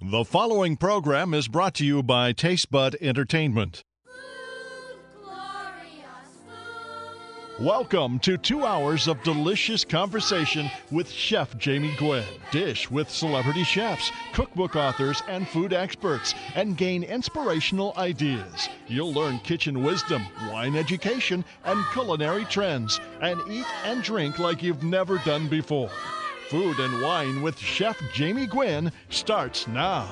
The following program is brought to you by Tastebud Entertainment. Welcome to two hours of delicious conversation with Chef Jamie Gwen. Dish with celebrity chefs, cookbook authors, and food experts, and gain inspirational ideas. You'll learn kitchen wisdom, wine education, and culinary trends, and eat and drink like you've never done before. Food and Wine with Chef Jamie Gwen starts now.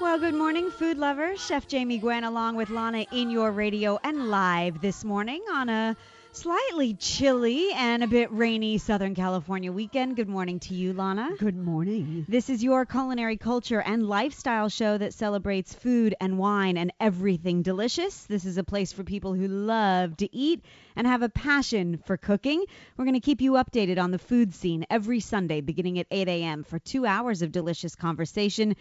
Well, good morning, food lovers. Chef Jamie Gwen along with Lana in your radio and live this morning on a slightly chilly and a bit rainy Southern California weekend. Good morning to you, Lana. Good morning. This is your culinary culture and lifestyle show that celebrates food and wine and everything delicious. This is a place for people who love to eat and have a passion for cooking. We're going to keep you updated on the food scene every Sunday beginning at 8 a.m. for two hours of delicious conversation.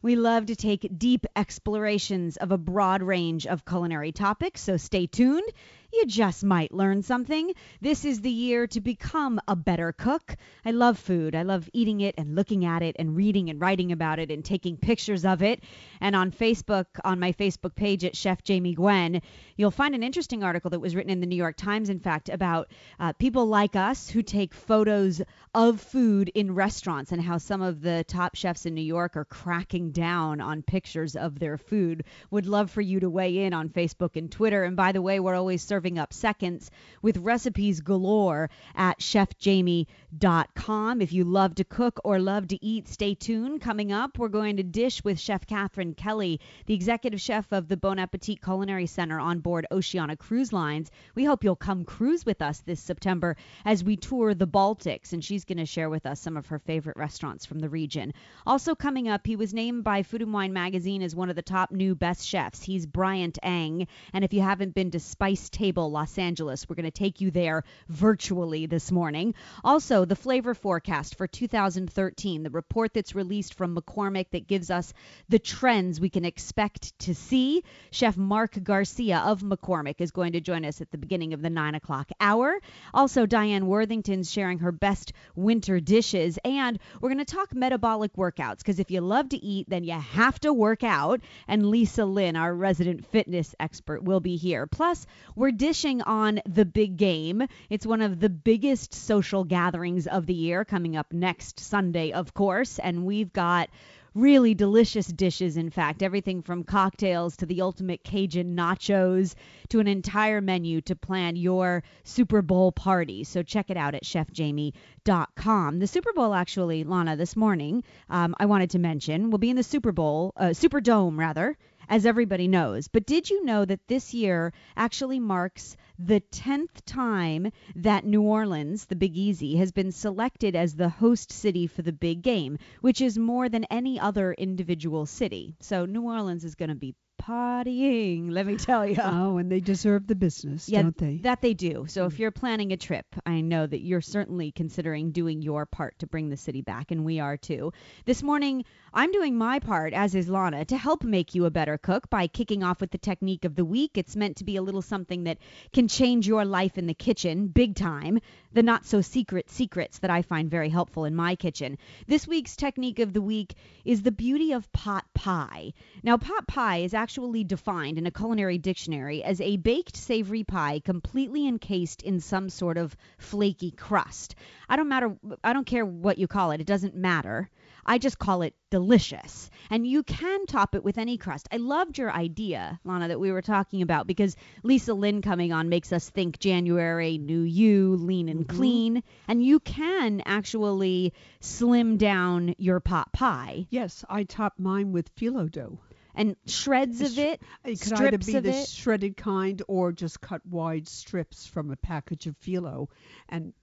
We love to take deep explorations of a broad range of culinary topics, so stay tuned you just might learn something. This is the year to become a better cook. I love food. I love eating it and looking at it and reading and writing about it and taking pictures of it. And on Facebook, on my Facebook page at Chef Jamie Gwen, you'll find an interesting article that was written in the New York Times, in fact, about uh, people like us who take photos of food in restaurants and how some of the top chefs in New York are cracking down on pictures of their food. Would love for you to weigh in on Facebook and Twitter. And by the way, we're always serving serving up seconds with recipes galore at chefjamie.com. If you love to cook or love to eat, stay tuned. Coming up, we're going to dish with Chef Catherine Kelly, the executive chef of the Bon Appetit Culinary Center on board Oceania Cruise Lines. We hope you'll come cruise with us this September as we tour the Baltics, and she's going to share with us some of her favorite restaurants from the region. Also coming up, he was named by Food and Wine magazine as one of the top new best chefs. He's Bryant Ng, and if you haven't been to Spice Table Table, Los Angeles. We're going to take you there virtually this morning. Also, the flavor forecast for 2013, the report that's released from McCormick that gives us the trends we can expect to see. Chef Mark Garcia of McCormick is going to join us at the beginning of the 9 o'clock hour. Also, Diane Worthington's sharing her best winter dishes. And we're going to talk metabolic workouts because if you love to eat, then you have to work out. And Lisa Lynn, our resident fitness expert, will be here. Plus, we're dishing on the big game. It's one of the biggest social gatherings of the year coming up next Sunday, of course, and we've got really delicious dishes, in fact. Everything from cocktails to the ultimate Cajun nachos to an entire menu to plan your Super Bowl party. So check it out at chefjamie.com. The Super Bowl, actually, Lana, this morning, um, I wanted to mention, will be in the Super Bowl, uh, Superdome, rather as everybody knows. But did you know that this year actually marks the 10th time that New Orleans, the Big Easy, has been selected as the host city for the big game, which is more than any other individual city. So New Orleans is going to be partying, let me tell you. Oh, and they deserve the business, yeah, don't they? That they do. So if mm. you're planning a trip, I know that you're certainly considering doing your part to bring the city back, and we are too. This morning, I'm doing my part, as is Lana, to help make you a better cook by kicking off with the technique of the week. It's meant to be a little something that can change your life in the kitchen, big time. The not so secret secrets that I find very helpful in my kitchen. This week's technique of the week is the beauty of pot pie. Now, pot pie is actually defined in a culinary dictionary as a baked savory pie completely encased in some sort of flaky crust. I don't matter I don't care what you call it. It doesn't matter. I just call it delicious. And you can top it with any crust. I loved your idea, Lana, that we were talking about because Lisa Lynn coming on makes us think January, new you, lean and mm-hmm. clean. And you can actually slim down your pot pie. Yes, I top mine with phyllo dough and shreds of it. It could either be the it. shredded kind or just cut wide strips from a package of phyllo and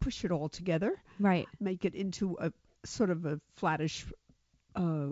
push it all together. Right. Make it into a sort of a flattish uh,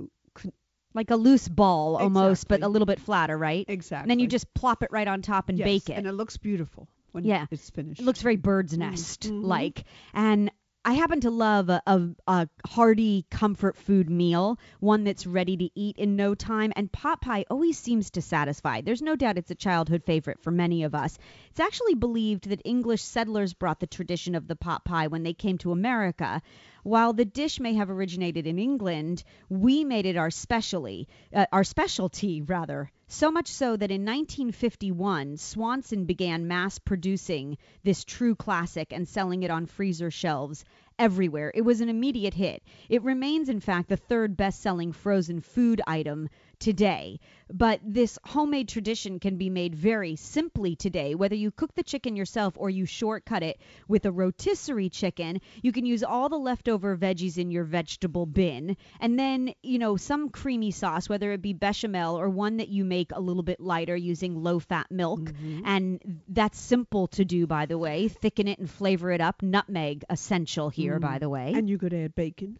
like a loose ball almost, exactly. but a little bit flatter, right? Exactly. And then you just plop it right on top and yes, bake it. And it looks beautiful when yeah. it's finished. It looks very bird's nest mm-hmm. like. And I happen to love a, a, a, hearty comfort food meal, one that's ready to eat in no time, and pot pie always seems to satisfy. There's no doubt it's a childhood favorite for many of us. It's actually believed that English settlers brought the tradition of the pot pie when they came to America. While the dish may have originated in England, we made it our specialty, uh, our specialty rather. So much so that in 1951, Swanson began mass producing this true classic and selling it on freezer shelves everywhere. It was an immediate hit. It remains, in fact, the third best selling frozen food item today. But this homemade tradition can be made very simply today. Whether you cook the chicken yourself or you shortcut it with a rotisserie chicken, you can use all the leftover veggies in your vegetable bin. And then, you know, some creamy sauce, whether it be bechamel or one that you make a little bit lighter using low fat milk. Mm-hmm. And that's simple to do, by the way. Thicken it and flavor it up. Nutmeg, essential here, by the way. And you could add bacon.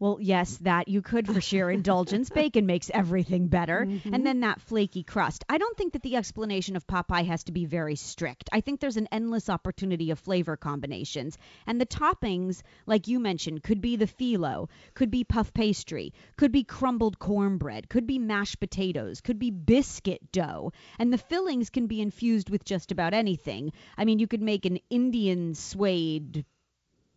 Well, yes, that you could for sheer indulgence. Bacon makes everything better. Mhm. And then that flaky crust. I don't think that the explanation of pot pie has to be very strict. I think there's an endless opportunity of flavor combinations. And the toppings, like you mentioned, could be the phyllo, could be puff pastry, could be crumbled cornbread, could be mashed potatoes, could be biscuit dough. And the fillings can be infused with just about anything. I mean, you could make an Indian suede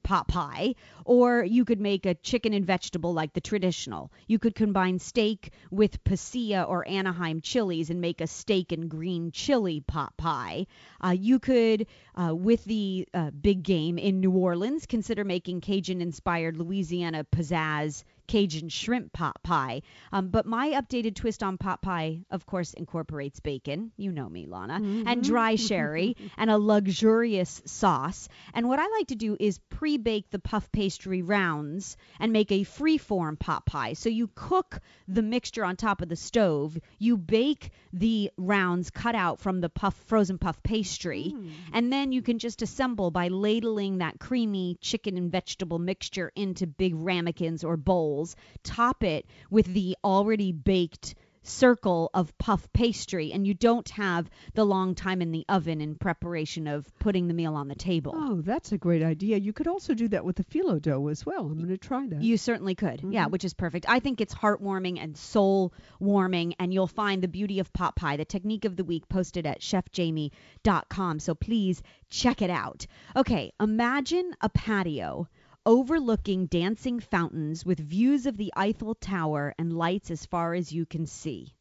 pot pie, or you could make a chicken and vegetable like the traditional. You could combine steak with pasilla or Anaheim chilies and make a steak and green chili pot pie. Uh, you could, uh, with the uh, big game in New Orleans, consider making Cajun inspired Louisiana pizzazz Cajun shrimp pot pie. Um, but my updated twist on pot pie, of course, incorporates bacon. You know me, Lana, and dry sherry and a luxurious sauce. And what I like to do is pre bake the puff pastry rounds and make a free form pot pie. So you cook the mixture on top of the stove, you bake the rounds cut out from the puff frozen puff pastry, and then you can just assemble by ladling that creamy chicken and vegetable mixture into big ramekins or bowls. Top it with the already baked circle of puff pastry, and you don't have the long time in the oven in preparation of putting the meal on the table. Oh, that's a great idea. You could also do that with the phyllo dough as well. I'm going to try that. You certainly could. Yeah, mm-hmm. which is perfect. I think it's heartwarming and soul warming, and you'll find the beauty of pot pie, the technique of the week, posted at chefjamie.com. So please check it out. Okay, imagine a patio overlooking dancing fountains with views of the Eiffel Tower and lights as far as you can see.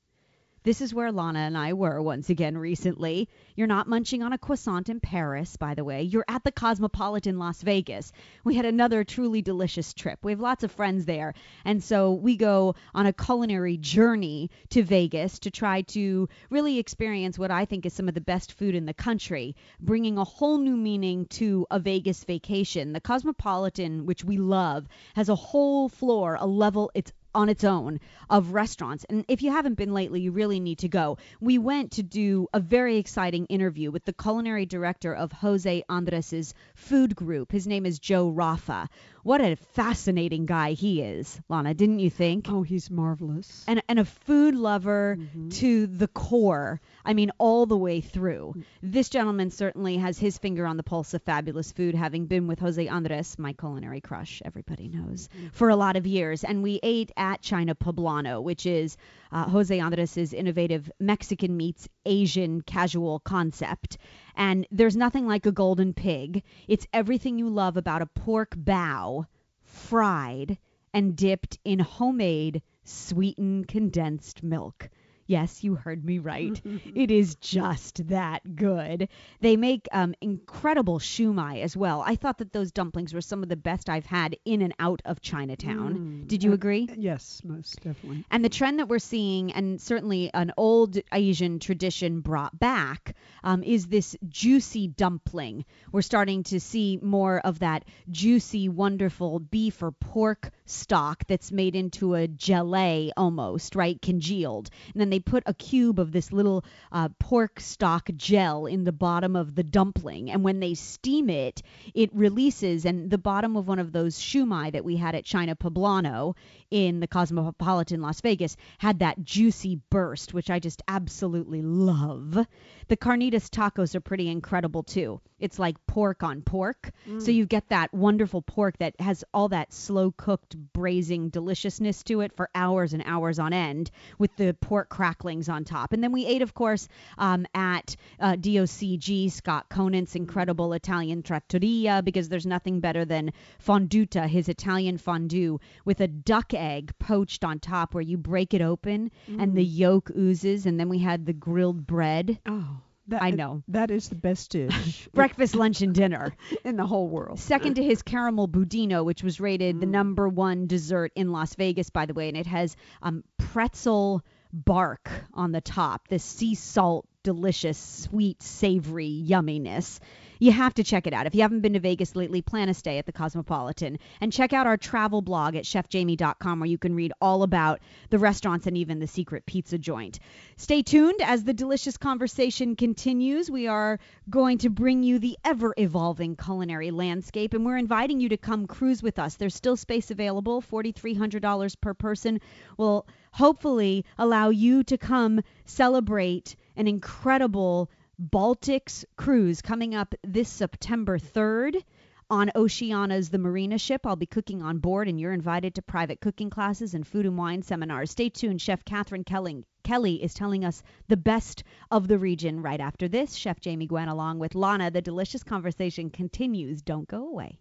This is where Lana and I were once again recently. You're not munching on a croissant in Paris, by the way. You're at the Cosmopolitan Las Vegas. We had another truly delicious trip. We have lots of friends there. And so we go on a culinary journey to Vegas to try to really experience what I think is some of the best food in the country, bringing a whole new meaning to a Vegas vacation. The Cosmopolitan, which we love, has a whole floor, a level, it's on its own of restaurants. And if you haven't been lately, you really need to go. We went to do a very exciting interview with the culinary director of Jose Andres's food group. His name is Joe Raffa. What a fascinating guy he is, Lana, didn't you think? oh, he's marvelous. and, and a food lover Mm-hmm. to the core. I mean, all the way through. This gentleman certainly has his finger on the pulse of fabulous food, having been with Jose Andres, my culinary crush, everybody knows, for a lot of years. And we ate at China Poblano, which is uh, Jose Andres's innovative Mexican meets Asian casual concept. And there's nothing like a golden pig. It's everything you love about a pork bao, fried and dipped in homemade sweetened condensed milk. Yes, you heard me right. it is just that good. They make um, incredible shumai as well. I thought that those dumplings were some of the best I've had in and out of Chinatown. Did you Uh, agree? Yes, most definitely. And the trend that we're seeing, and certainly an old Asian tradition brought back, um, is this juicy dumpling. We're starting to see more of that juicy, wonderful beef or pork stock that's made into a gelée almost, right? Congealed. And then they put a cube of this little uh, pork stock gel in the bottom of the dumpling. And when they steam it, it releases. And the bottom of one of those shumai that we had at China Poblano in the Cosmopolitan Las Vegas had that juicy burst, which I just absolutely love. The carnitas tacos are pretty incredible too. It's like pork on pork. Mm. So you get that wonderful pork that has all that slow cooked braising deliciousness to it for hours and hours on end with the pork cracklings on top. And then we ate, of course, um, at uh, DOCG, Scott Conant's incredible Italian trattoria, because there's nothing better than fonduta, his Italian fondue, with a duck egg poached on top where you break it open and the yolk oozes. And then we had the grilled bread. Oh, that, I know. That is the best dish Breakfast, lunch, and dinner. in the whole world. Second to his caramel budino, which was rated the number one dessert in Las Vegas, by the way, and it has um, pretzel bark on the top. This sea salt, delicious, sweet, savory yumminess. You have to check it out. If you haven't been to Vegas lately, plan a stay at the Cosmopolitan and check out our travel blog at chefjamie.com where you can read all about the restaurants and even the secret pizza joint. Stay tuned as the delicious conversation continues. We are going to bring you the ever evolving culinary landscape and we're inviting you to come cruise with us. There's still space available, $4,300 per person will hopefully allow you to come celebrate an incredible Baltics cruise coming up this September 3rd on Oceania's The Marina ship. I'll be cooking on board, and you're invited to private cooking classes and food and wine seminars. Stay tuned. Chef Catherine Kelly, Kelly is telling us the best of the region right after this. Chef Jamie Gwen, along with Lana, the delicious conversation continues. Don't go away.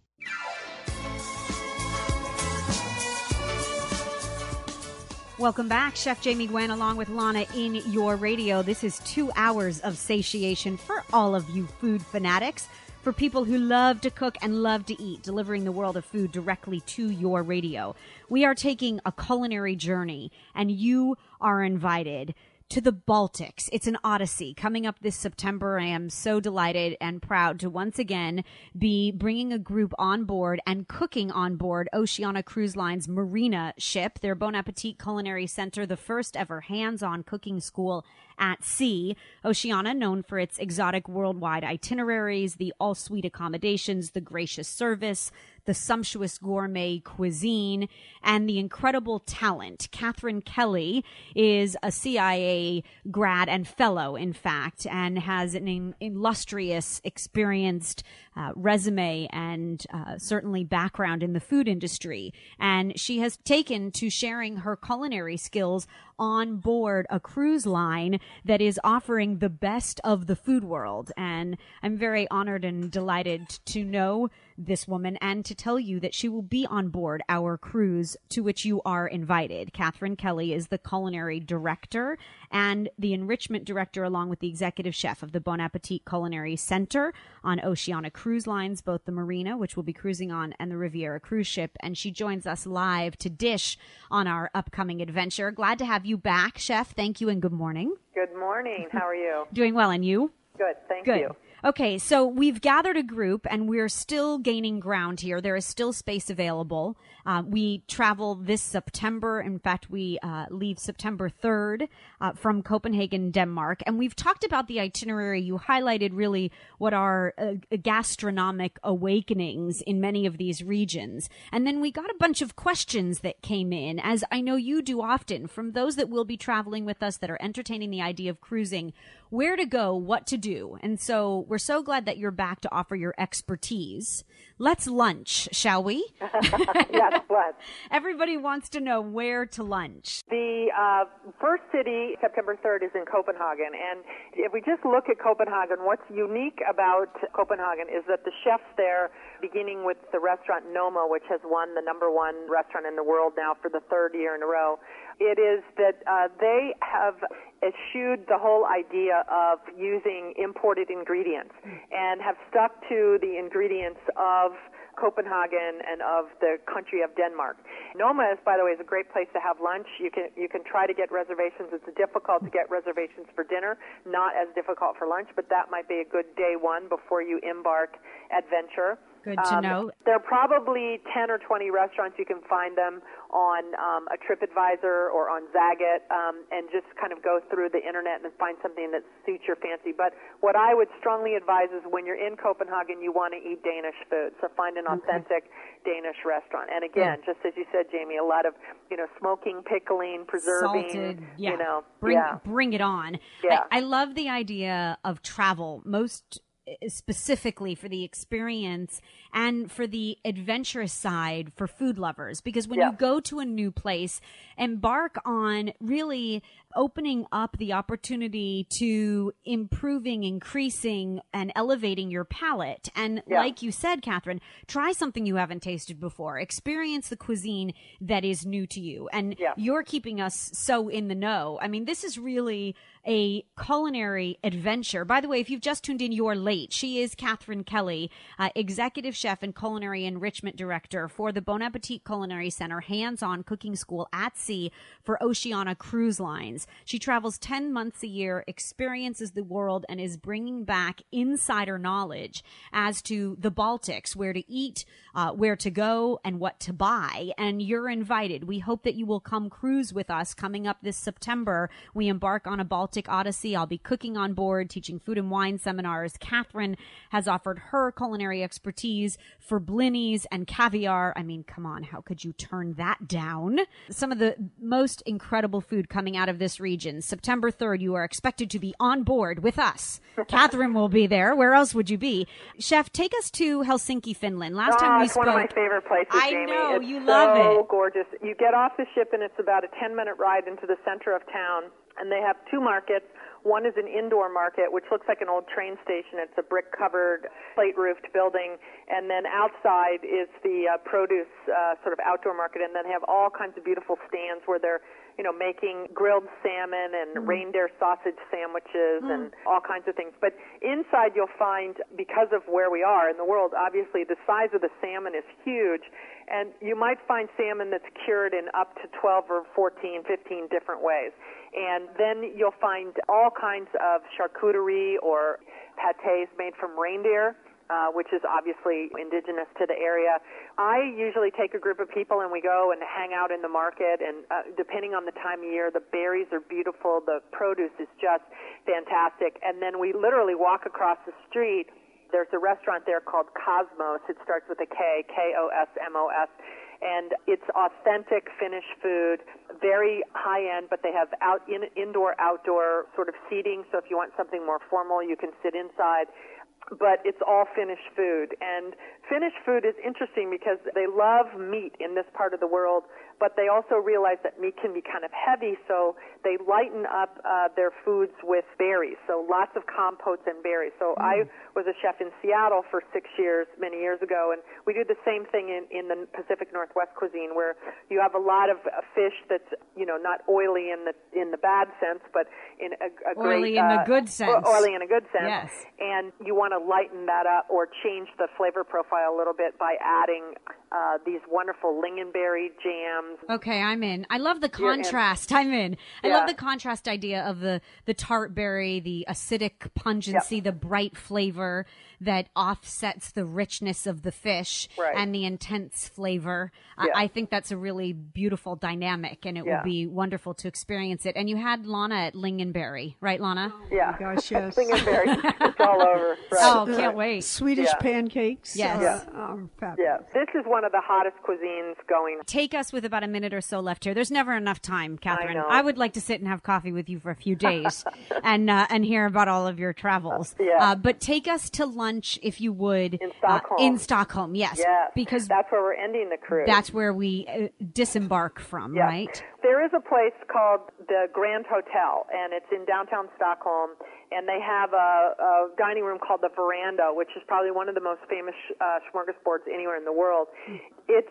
Welcome back. Chef Jamie Gwen along with Lana in your radio. This is two hours of satiation for all of you food fanatics, for people who love to cook and love to eat, delivering the world of food directly to your radio. We are taking a culinary journey, and you are invited to the Baltics. It's an odyssey coming up this September. I am so delighted and proud to once again be bringing a group on board and cooking on board Oceania Cruise Line's Marina ship, their Bon Appetit Culinary Center, the first ever hands-on cooking school at sea. Oceania, known for its exotic worldwide itineraries, the all-suite accommodations, the gracious service, the sumptuous gourmet cuisine, and the incredible talent. Catherine Kelly is a CIA grad and fellow, in fact, and has an illustrious, experienced uh, resume and uh, certainly background in the food industry. And she has taken to sharing her culinary skills on board a cruise line that is offering the best of the food world. And I'm very honored and delighted to know this woman and to tell you that she will be on board our cruise to which you are invited. Catherine Kelly is the culinary director and the enrichment director, along with the executive chef of the Bon Appetit Culinary Center on Oceania Cruise Cruise lines, both the Marina, which we'll be cruising on, and the Riviera cruise ship. And she joins us live to dish on our upcoming adventure. Glad to have you back, chef. Thank you and good morning. Good morning. How are you? Doing well, and you? Good. Thank Good. you. Okay, so we've gathered a group and we're still gaining ground here. There is still space available. Uh, we travel this September. In fact, we uh, leave September 3rd uh, from Copenhagen, Denmark. And we've talked about the itinerary. You highlighted really what are uh, gastronomic awakenings in many of these regions. And then we got a bunch of questions that came in, as I know you do often, from those that will be traveling with us that are entertaining the idea of cruising where to go, what to do. And so we're so glad that you're back to offer your expertise. Let's lunch, shall we? yes, let's. Everybody wants to know where to lunch. The uh, first city, September 3rd, is in Copenhagen. And if we just look at Copenhagen, what's unique about Copenhagen is that the chefs there, beginning with the restaurant Noma, which has won the number one restaurant in the world now for the third year in a row, it is that uh, they have eschewed the whole idea of using imported ingredients and have stuck to the ingredients of Copenhagen and of the country of Denmark. Noma is, by the way, is a great place to have lunch. You can you can try to get reservations. It's difficult to get reservations for dinner, not as difficult for lunch, but that might be a good day one before you embark adventure. Good to Um, know. There are probably 10 or 20 restaurants. You can find them on um, a TripAdvisor or on Zagat um, and just kind of go through the internet and find something that suits your fancy. But what I would strongly advise is when you're in Copenhagen, you want to eat Danish food. So find an authentic Danish restaurant. And again, just as you said, Jamie, a lot of, you know, smoking, pickling, preserving, Salted, yeah. you know. bring yeah. bring it on. Yeah. I, I love the idea of travel. Most specifically for the experience and for the adventurous side for food lovers. Because when Yeah. you go to a new place, embark on really opening up the opportunity to improving, increasing, and elevating your palate. And Yeah. like you said, Catherine, try something you haven't tasted before. Experience the cuisine that is new to you. And Yeah. you're keeping us so in the know. I mean, this is really a culinary adventure. By the way, if you've just tuned in, you're late. She is Catherine Kelly, uh, executive chef and culinary enrichment director for the Bon Appetit Culinary Center hands-on cooking school at sea for Oceania Cruise Lines. She travels 10 months a year, experiences the world, and is bringing back insider knowledge as to the Baltics, where to eat, uh, where to go, and what to buy. And you're invited. We hope that you will come cruise with us coming up this September. We embark on a Baltic Odyssey. I'll be cooking on board, teaching food and wine seminars. Catherine has offered her culinary expertise for blinis and caviar. I mean, come on, how could you turn that down? Some of the most incredible food coming out of this region. September 3rd, you are expected to be on board with us. Catherine will be there. Where else would you be? Chef, take us to Helsinki, Finland. Last time Ah, we it's spoke. one of my favorite places, I Jamie. know, it's you so love it. gorgeous. You get off the ship and it's about a 10 minute ride into the center of town. And they have two markets. One is an indoor market, which looks like an old train station. It's a brick covered, plate roofed building. And then outside is the uh, produce uh, sort of outdoor market. And then have all kinds of beautiful stands where they're you know, making grilled salmon and reindeer sausage sandwiches and all kinds of things. But inside you'll find, because of where we are in the world, obviously the size of the salmon is huge. And you might find salmon that's cured in up to 12 or 14, 15 different ways. And then you'll find all kinds of charcuterie or pâtés made from reindeer uh, which is obviously indigenous to the area. I usually take a group of people and we go and hang out in the market. And uh, depending on the time of year, the berries are beautiful, the produce is just fantastic. And then we literally walk across the street. There's a restaurant there called Kosmos. It starts with a K, K O S M O S. And it's authentic Finnish food, very high end, but they have out in, indoor, outdoor sort of seating. So if you want something more formal, you can sit inside but it's all Finnish food. And Finnish food is interesting because they love meat in this part of the world, but they also realize that meat can be kind of heavy, so they lighten up uh, their foods with berries. So lots of compotes and berries. So I was a chef in Seattle for six years, many years ago, and we do the same thing in, in the Pacific Northwest cuisine, where you have a lot of uh, fish that's you know not oily in the in the bad sense, but in a, a Oily great in the uh, good sense. Oily in a good sense Yes. and you want to lighten that up or change the flavor profile a little bit by adding uh, these wonderful lingonberry jams. Okay, I'm in. I love the You're in. contrast. I'm in. I Yeah. love the contrast idea of the the tart berry, the acidic pungency, the bright flavor that offsets the richness of the fish Right. and the intense flavor. Yeah. I, I think that's a really beautiful dynamic, and it Yeah. will be wonderful to experience it. And you had Lana at Lingonberry, right, Lana? Yeah, gosh, yes. lingonberry. it's all over. Right. Oh, can't wait. Swedish Yeah. pancakes. Yes. uh, Yeah. are fabulous. Yeah, this is one of the hottest cuisines going. Take us with about a minute or so left here. There's never enough time, Catherine. I, know. would like to sit and have coffee with you for a few days and uh, and hear about all of your travels. Yeah. Uh, but take us to lunch if you would In uh, Stockholm. in Stockholm, yes. Yes, Because that's where we're ending the cruise. that's where we uh, disembark from, Yeah. right? There is a place called the Grand Hotel, and it's in downtown Stockholm, and they have a, a dining room called the Veranda, which is probably one of the most famous uh, smorgasbords anywhere in the world. It's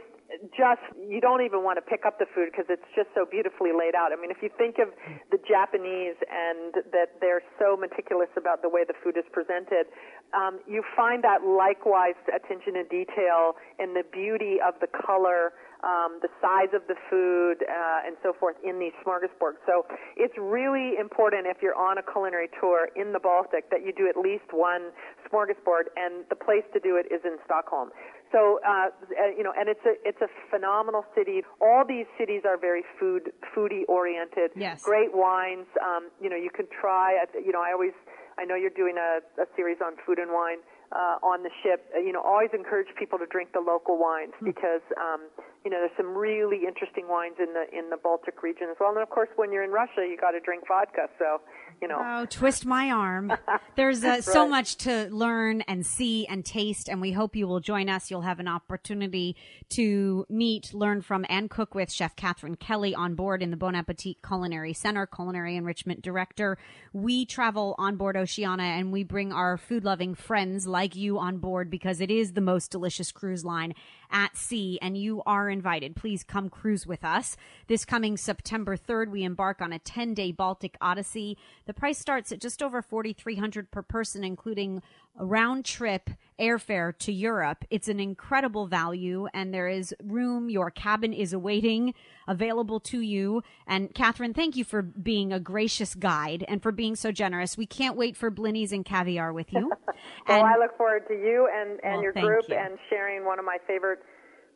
just you don't even want to pick up the food because it's just so beautifully laid out. I mean, if you think of the Japanese and that they're so meticulous about the way the food is presented, um, you find that likewise attention to detail and the beauty of the color um, the size of the food, uh, and so forth in these smorgasbords. So it's really important if you're on a culinary tour in the Baltic that you do at least one smorgasbord, and the place to do it is in Stockholm. So uh, uh, you know, and it's a it's a phenomenal city. All these cities are very food foodie oriented. Yes. Great wines. Um, you know, you can try. You know, I always I know you're doing a, a series on food and wine. Uh, on the ship, uh, you know, always encourage people to drink the local wines Hmm. because, um, you know, there's some really interesting wines in the in the Baltic region as well. And of course, when you're in Russia, you got to drink vodka. So, you know, Oh, twist my arm. There's uh, so much to learn and see and taste, and we hope you will join us. You'll have an opportunity to meet, learn from, and cook with Chef Catherine Kelly on board in the Bon Appetit Culinary Center, Culinary Enrichment Director. We travel on board Oceania and we bring our food loving friends like you on board because it is the most delicious cruise line at sea, and you are invited. Please come cruise with us. This coming September 3rd, we embark on a 10 day Baltic Odyssey. The price starts at just over 4300 per person, including a round trip airfare to Europe. It's an incredible value, and there is room. Your cabin is awaiting, available to you. And Catherine, thank you for being a gracious guide and for being so generous. We can't wait for blinis and caviar with you. well, And- I look forward to you and and Well, your group you. and sharing one of my favorite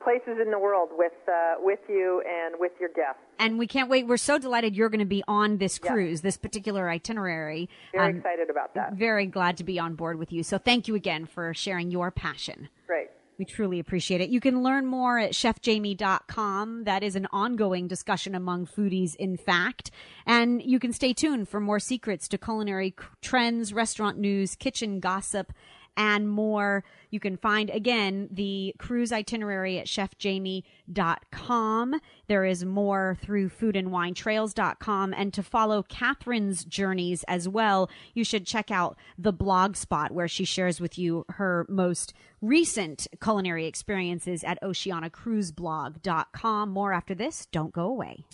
places in the world with uh, with you and with your guests. and we can't wait. We're so delighted you're going to be on this Yeah. cruise, this particular itinerary. Very Um, excited about that. Very glad to be on board with you. So thank you again for sharing your passion. Great. We truly appreciate it. You can learn more at chefjamie.com. That is an ongoing discussion among foodies, in fact. And you can stay tuned for more secrets to culinary trends, restaurant news, kitchen gossip, and more. You can find again the cruise itinerary at chefjamie.com. There is more through foodandwinetrails.com. And to follow Catherine's journeys as well, you should check out the blog spot where she shares with you her most recent culinary experiences at oceanacruiseblog.com. More after this. Don't go away.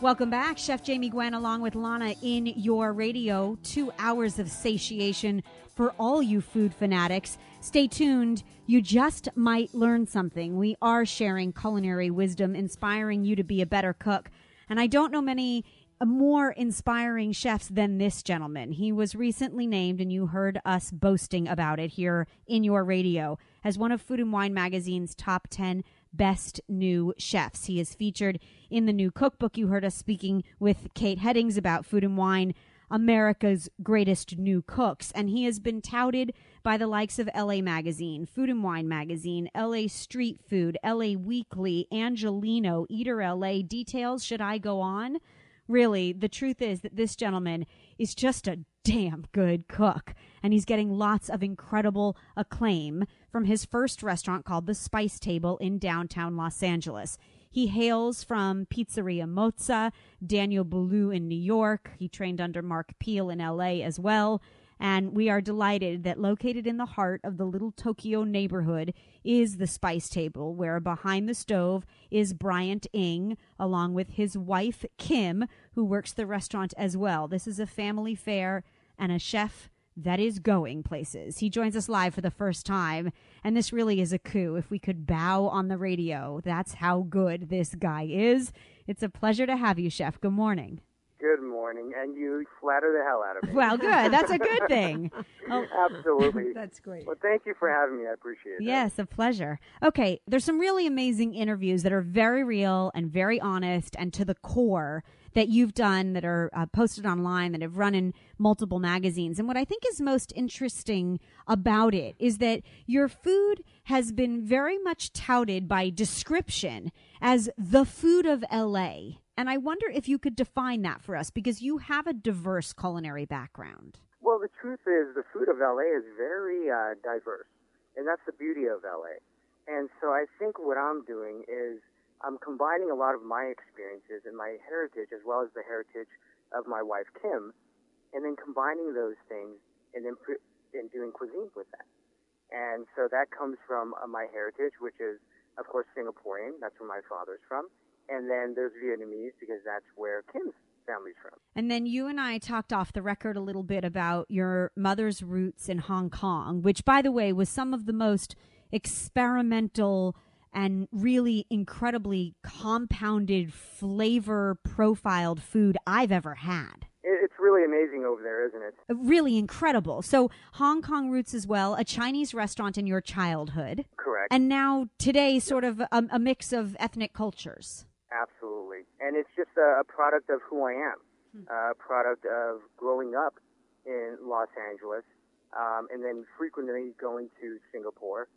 Welcome back. Chef Jamie Gwen along with Lana in your radio. Two hours of satiation for all you food fanatics. Stay tuned. You just might learn something. We are sharing culinary wisdom, inspiring you to be a better cook. And I don't know many more inspiring chefs than this gentleman. He was recently named, and you heard us boasting about it here in your radio, as one of Food and Wine Magazine's top 10 best new chefs. He is featured in the new cookbook. You heard us speaking with Kate Heddings about food and wine, America's greatest new cooks. And he has been touted by the likes of LA Magazine, Food and Wine Magazine, LA Street Food, LA Weekly, Angeleno, Eater LA. Details, should I go on? Really, the truth is that this gentleman is just a damn good cook. And he's getting lots of incredible acclaim from his first restaurant called The Spice Table in downtown Los Angeles. He hails from Pizzeria Mozza, Daniel Boulud in New York. He trained under Mark Peel in LA as well. And we are delighted that located in the heart of the little Tokyo neighborhood is the Spice Table, where behind the stove is Bryant Ng, along with his wife, Kim, who works the restaurant as well. This is a family fare and a chef that is going places. He joins us live for the first time, and this really is a coup. If we could bow on the radio, that's how good this guy is. It's a pleasure to have you, Chef. Good morning. Good morning, and you flatter the hell out of me. Well, good. That's a good thing. Oh, Absolutely. That's great. Well, thank you for having me. I appreciate it. Yes, a pleasure. Okay, there's some really amazing interviews that are very real and very honest and to the core that you've done that are uh, posted online that have run in multiple magazines. And what I think is most interesting about it is that your food has been very much touted by description as the food of LA. And I wonder if you could define that for us because you have a diverse culinary background. Well, the truth is, the food of LA is very uh, diverse, and that's the beauty of LA. And so I think what I'm doing is I'm combining a lot of my experiences and my heritage, as well as the heritage of my wife Kim, and then combining those things and then pr- and doing cuisine with that. And so that comes from uh, my heritage, which is, of course, Singaporean. That's where my father's from. And then there's Vietnamese because that's where Kim's family's from. And then you and I talked off the record a little bit about your mother's roots in Hong Kong, which, by the way, was some of the most experimental and really incredibly compounded flavor profiled food I've ever had. It's really amazing over there, isn't it? Really incredible. So, Hong Kong roots as well, a Chinese restaurant in your childhood, Correct. and now today, sort of a, a mix of ethnic cultures. Absolutely. And it's just a, a product of who I am. a product of growing up in Los Angeles um, and then frequently going to Singapore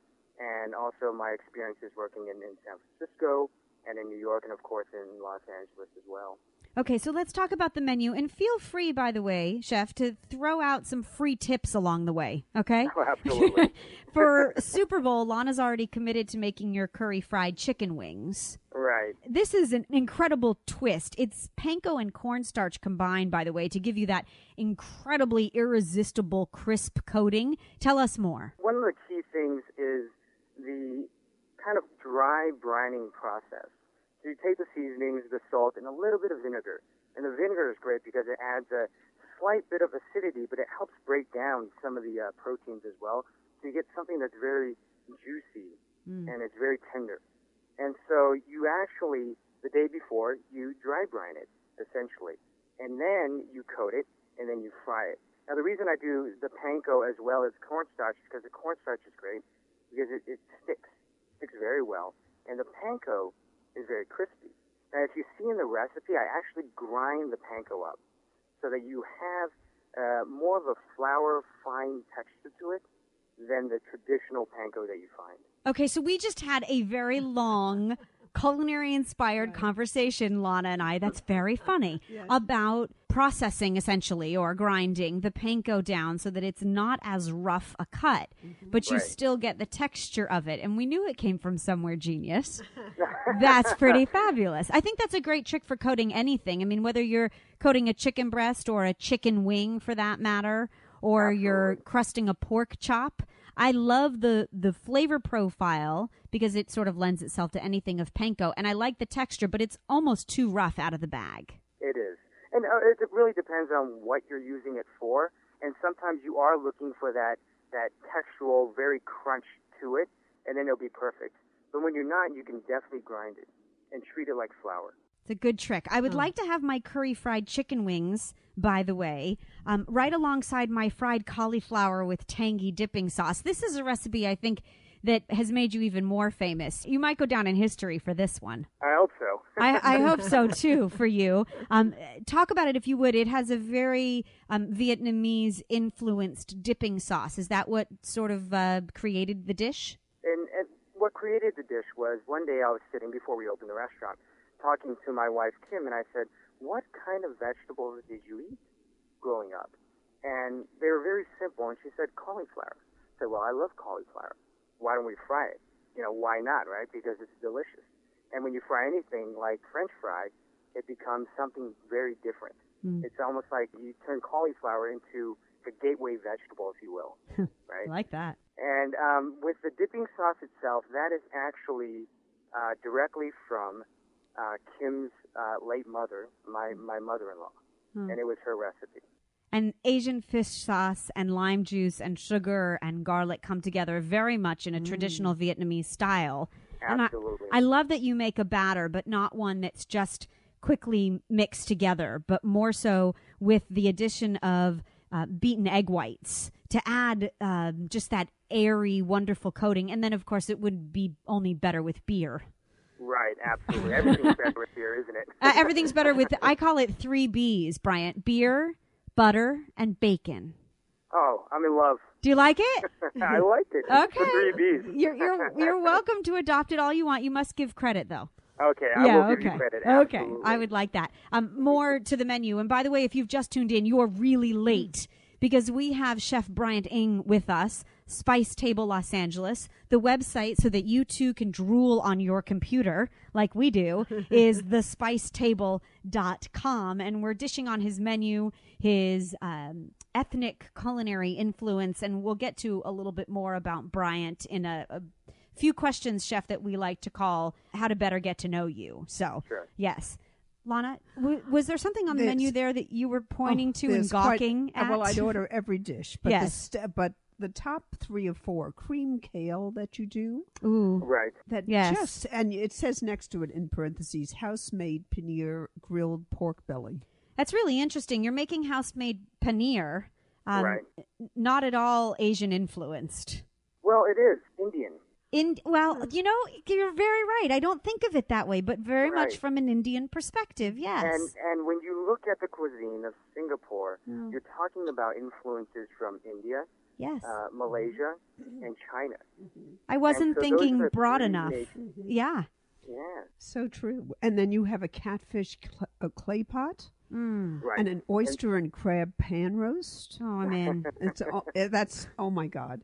and also my experiences working in, in San Francisco and in New York and of course in Los Angeles as well. Okay, so let's talk about the menu. And feel free, by the way, Chef, to throw out some free tips along the way, okay? Oh, absolutely. For Super Bowl, Lana's already committed to making your curry fried chicken wings. right. This is an incredible twist. It's panko and cornstarch combined, by the way, to give you that incredibly irresistible crisp coating. Tell us more. One of the key things is the kind of dry brining process. So you take the seasonings, the salt, and a little bit of vinegar. And the vinegar is great because it adds a slight bit of acidity, but it helps break down some of the uh, proteins as well. So you get something that's very juicy and it's very tender. And so you actually, the day before, you dry brine it, essentially. And then you coat it, and then you fry it. Now, the reason I do the panko as well as cornstarch is because the cornstarch is great because it, it sticks, sticks very well. And the panko is very crispy. Now, if you see in the recipe, I actually grind the panko up so that you have uh, more of a flour, fine texture to it than the traditional panko that you find. Okay, so we just had a very long culinary inspired conversation, Lana and I. That's very funny about processing essentially or grinding the panko down so that it's not as rough a cut, mm-hmm. but you Right. still get the texture of it. And we knew it came from somewhere genius. that's pretty fabulous. I think that's a great trick for coating anything. I mean, whether you're coating a chicken breast or a chicken wing for that matter, or you're crusting a pork chop. I love the the flavor profile because it sort of lends itself to anything of panko, and I like the texture, but it's almost too rough out of the bag. It is. And uh, it it really depends on what you're using it for. And sometimes you are looking for that, that textural, very crunch to it, and then it'll be perfect. But when you're not, you can definitely grind it and treat it like flour. It's a good trick. I would like to have my curry fried chicken wings, by the way, um, right alongside my fried cauliflower with tangy dipping sauce. This is a recipe I think that has made you even more famous. You might go down in history for this one. I hope so. I, I hope so too for you. Um, talk about it if you would. It has a very um, Vietnamese influenced dipping sauce. Is that what sort of uh, created the dish? And, and what created the dish was one day I was sitting before we opened the restaurant talking to my wife Kim, and I said, What kind of vegetables did you eat growing up? And they were very simple, and she said, Cauliflower. I said, Well, I love cauliflower. Why don't we fry it? You know, why not, right? Because it's delicious. And when you fry anything like French fry, it becomes something very different. It's almost like you turn cauliflower into a gateway vegetable, if you will, right? I like that. And um, with the dipping sauce itself, that is actually uh, directly from uh, Kim's uh, late mother, my, my mother-in-law, and it was her recipe. And Asian fish sauce and lime juice and sugar and garlic come together very much in a traditional Vietnamese style. And I- Absolutely. I, love that you make a batter, but not one that's just quickly mixed together, but more so with the addition of uh, beaten egg whites to add um, just that airy, wonderful coating. And then, of course, it would be only better with beer. Right, absolutely. Everything's better with beer, isn't it? Uh, everything's better with, I call it three B's, Bryant beer, butter, and bacon. oh, I'm in love. Do you like it? I liked it. Okay. The three B's. You're, you're, you're welcome to adopt it all you want. You must give credit, though. Okay, I yeah, will okay. give you credit. Okay, I would like that. Um, more to the menu. And by the way, if you've just tuned in, you are really late because we have Chef Bryant Ng with us, Spice Table Los Angeles. The website, so that you too can drool on your computer like we do, is thespicetable.com. And we're dishing on his menu, his um, ethnic culinary influence, and we'll get to a little bit more about Bryant in a, a few questions, Chef, that we like to call how to better get to know you. So, Sure. yes. Lana, w- was there something on the There's- menu there that you were pointing Oh, to and there's quite- gawking uh, at? Well, I'd order every dish, but Yes. the st- but the top three or four cream kale that you do Ooh. Right. that Yes. just and it says next to it in parentheses house made paneer grilled pork belly. That's really interesting. You're making house made paneer, um, Right. not at all Asian influenced. Well, it is Indian. In well, you know, you're very right. I don't think of it that way, but very much from an Indian perspective. Yes. And and when you look at the cuisine of Singapore, Oh. you're talking about influences from India, yes. uh, Malaysia, and China. I wasn't so thinking broad three enough. nations. Yeah. Yeah, So true. And then you have a catfish cl- a clay pot Mm. right. and an oyster and crab pan roast. Oh, I'm in. It's oh, eh, that's oh my god.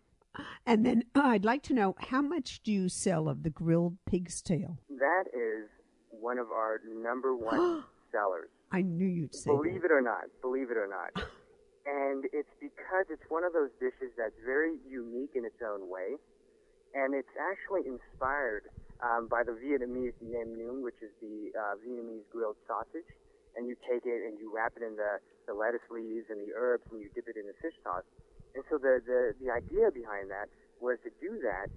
And then uh, I'd like to know how much do you sell of the grilled pig's tail? that is one of our number one sellers. I knew you'd say Believe it or not, believe it or not. And it's because it's one of those dishes that's very unique in its own way. And it's actually inspired um, by the Vietnamese nem nướng, which is the uh, Vietnamese grilled sausage. And you take it and you wrap it in the, the lettuce leaves and the herbs and you dip it in the fish sauce. And so the, the, the idea behind that was to do that.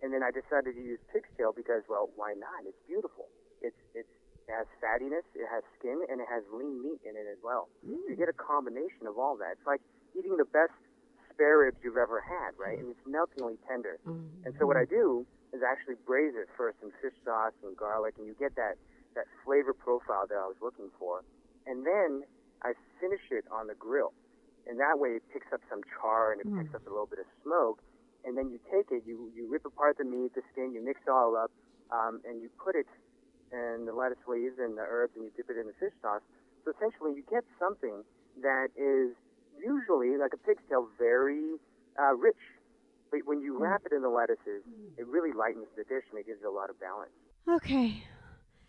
And then I decided to use pig's tail because, well, why not? It's beautiful. It's, it's, it has fattiness, it has skin, and it has lean meat in it as well. So you mm. get a combination of all that. It's like eating the best spare ribs you've ever had, right? And it's meltingly tender. Mm. And so what I do is actually braise it first in fish sauce and garlic, and you get that, that flavor profile that I was looking for. And then I finish it on the grill. And that way it picks up some char and it picks mm. up a little bit of smoke. And then you take it, you, you rip apart the meat, the skin, you mix it all up, um, and you put it in the lettuce leaves and the herbs and you dip it in the fish sauce. So essentially you get something that is usually, like a pig's tail, very uh, rich. But when you wrap it in the lettuces, it really lightens the dish and it gives it a lot of balance. Okay.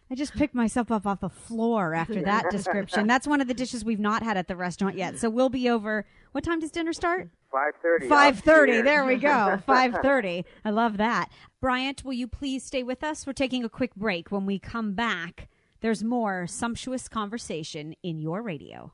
I just picked myself up off the floor after that description. That's one of the dishes we've not had at the restaurant yet. So we'll be over. What time does dinner start? 5.30. Five thirty. There we go. Five thirty. I love that. Bryant, will you please stay with us? We're taking a quick break. When we come back, there's more sumptuous conversation in your radio.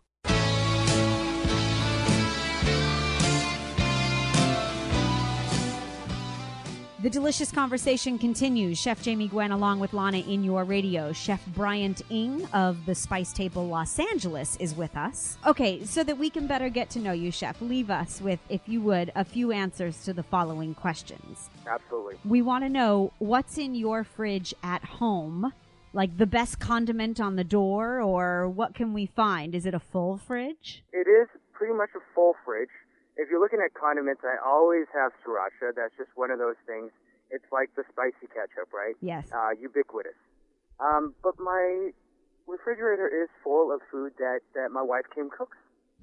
The delicious conversation continues. Chef Jamie Gwen, along with Lana in your radio. Chef Bryant Ng of the Spice Table Los Angeles is with us. Okay, so that we can better get to know you, Chef, leave us with, if you would, a few answers to the following questions. Absolutely. We want to know what's in your fridge at home, like the best condiment on the door, or what can we find? Is it a full fridge? It is pretty much a full fridge. If you're looking at condiments, I always have sriracha. That's just one of those things. It's like the spicy ketchup, right? Yes. Uh, ubiquitous. Um, but my refrigerator is full of food that, that my wife Kim cooks.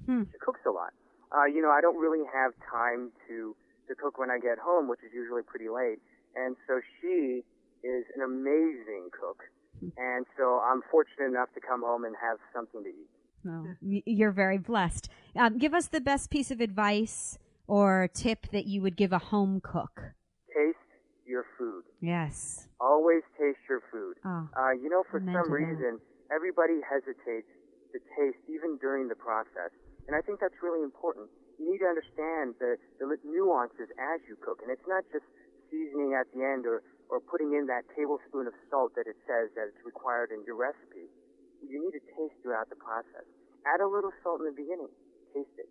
Hmm. She cooks a lot. Uh, you know, I don't really have time to, to cook when I get home, which is usually pretty late. And so she is an amazing cook. And so I'm fortunate enough to come home and have something to eat. Y- you're very blessed. Um, give us the best piece of advice or tip that you would give a home cook. Taste your food. Yes. Always taste your food. Oh, Uh, you know, for some to that. reason, everybody hesitates to taste even during the process. And I think that's really important. You need to understand the, the nuances as you cook. And it's not just seasoning at the end or, or putting in that tablespoon of salt that it says that it's required in your recipe. You need to taste throughout the process. Add a little salt in the beginning. Taste it.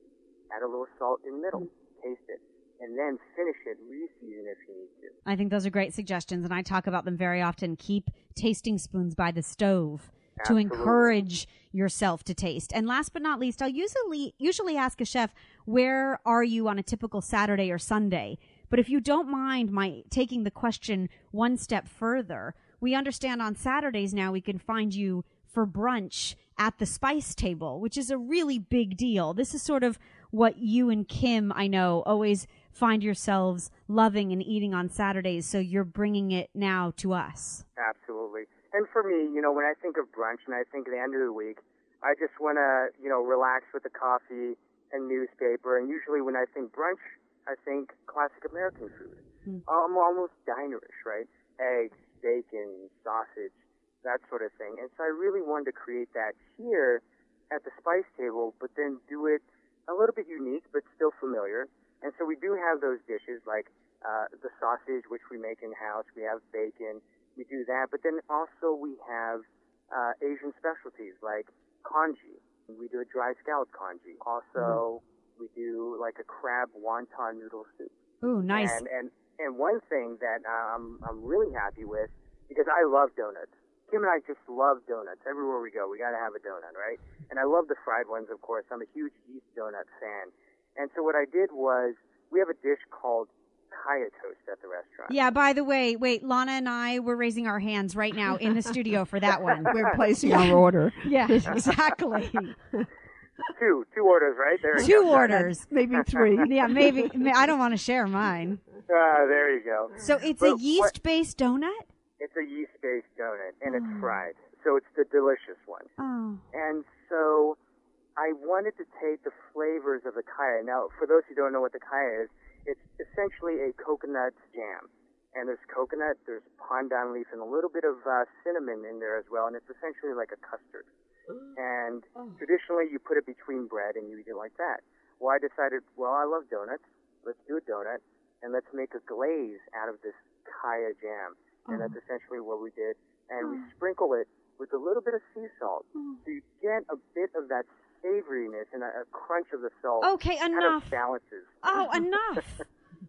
Add a little salt in the middle. Taste it. And then finish it. Reseason if you need to. I think those are great suggestions, and I talk about them very often. Keep tasting spoons by the stove to Absolutely. encourage yourself to taste. And last but not least, I'll usually usually ask a chef, "Where are you on a typical Saturday or Sunday?" But if you don't mind my taking the question one step further, we understand on Saturdays now we can find you for brunch at the spice table, which is a really big deal. This is sort of what you and Kim, I know, always find yourselves loving and eating on Saturdays. So you're bringing it now to us. Absolutely. And for me, you know, when I think of brunch and I think of the end of the week, I just want to, you know, relax with a coffee and newspaper. And usually when I think brunch, I think classic American food. I'm almost dinerish, right? Eggs, bacon, sausage, that sort of thing. And so I really wanted to create that here at the spice table, but then do it a little bit unique, but still familiar. And so we do have those dishes like uh, the sausage, which we make in house. We have bacon. We do that, but then also we have uh, Asian specialties like congee. We do a dry scallop congee. Also, we do like a crab wonton noodle soup. Ooh, nice. And and And one thing that um, I'm really happy with, because I love donuts. Kim and I just love donuts. Everywhere we go, we got to have a donut, right? And I love the fried ones, of course. I'm a huge yeast donut fan. And so what I did was, we have a dish called kaya toast at the restaurant. Yeah, by the way, wait, Lana and I we're raising our hands right now in the studio for that one. We're placing our order. Yeah, exactly. two, two orders, right? There you Two orders. Maybe three. Yeah, maybe I don't want to share mine. Ah, there you go. So it's But a yeast-based donut? It's a yeast-based donut, and it's Mm. fried. So it's the delicious one. Oh. And so I wanted to take the flavors of the kaya. Now, for those who don't know what the kaya is, it's essentially a coconut jam. And there's coconut, there's pandan leaf, and a little bit of uh, cinnamon in there as well. And it's essentially like a custard. And traditionally, you put it between bread and you eat it like that. Well, I decided, well, I love donuts. Let's do a donut, and let's make a glaze out of this kaya jam. And that's mm. essentially what we did. And we mm. sprinkle it with a little bit of sea salt. Mm. So you get a bit of that savoriness and a, a crunch of the salt. Okay, Kind enough. of balances. Oh, enough.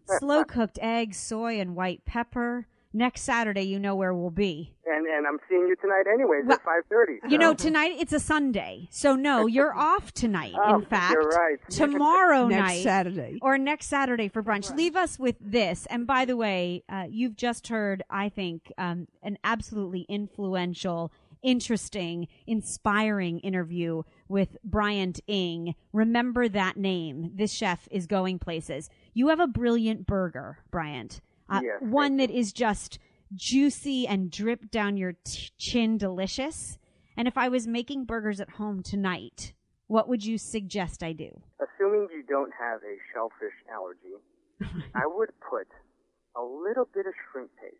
Slow cooked eggs, soy, and white pepper. Next Saturday, you know where we'll be. And and I'm seeing you tonight anyways Well, at 5:30. You know, tonight it's a Sunday. So, no, you're off tonight, Oh, in fact. you're right. Tomorrow Next night. Saturday. Or next Saturday for brunch. Leave us with this. And by the way, uh, you've just heard, I think, um, an absolutely influential, interesting, inspiring interview with Bryant Ng. Remember that name. This chef is going places. You have a brilliant burger, Bryant. Uh, Yes, one that is just juicy and drip down your t- chin delicious. And if I was making burgers at home tonight, what would you suggest I do? Assuming you don't have a shellfish allergy, I would put a little bit of shrimp paste,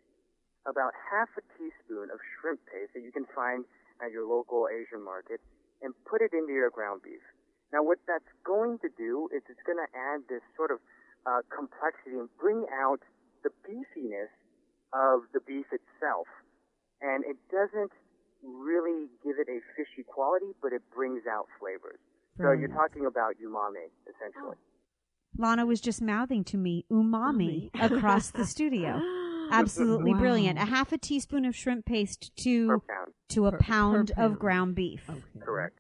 about half a teaspoon of shrimp paste that you can find at your local Asian market, and put it into your ground beef. Now, what that's going to do is it's going to add this sort of uh, complexity and bring out the beefiness of the beef itself. And it doesn't really give it a fishy quality, but it brings out flavors. So you're talking about umami, essentially. Oh. Lana was just mouthing to me umami across the studio. Absolutely Wow. brilliant. A half a teaspoon of shrimp paste to to a Per- per pound of pound. ground beef. correct.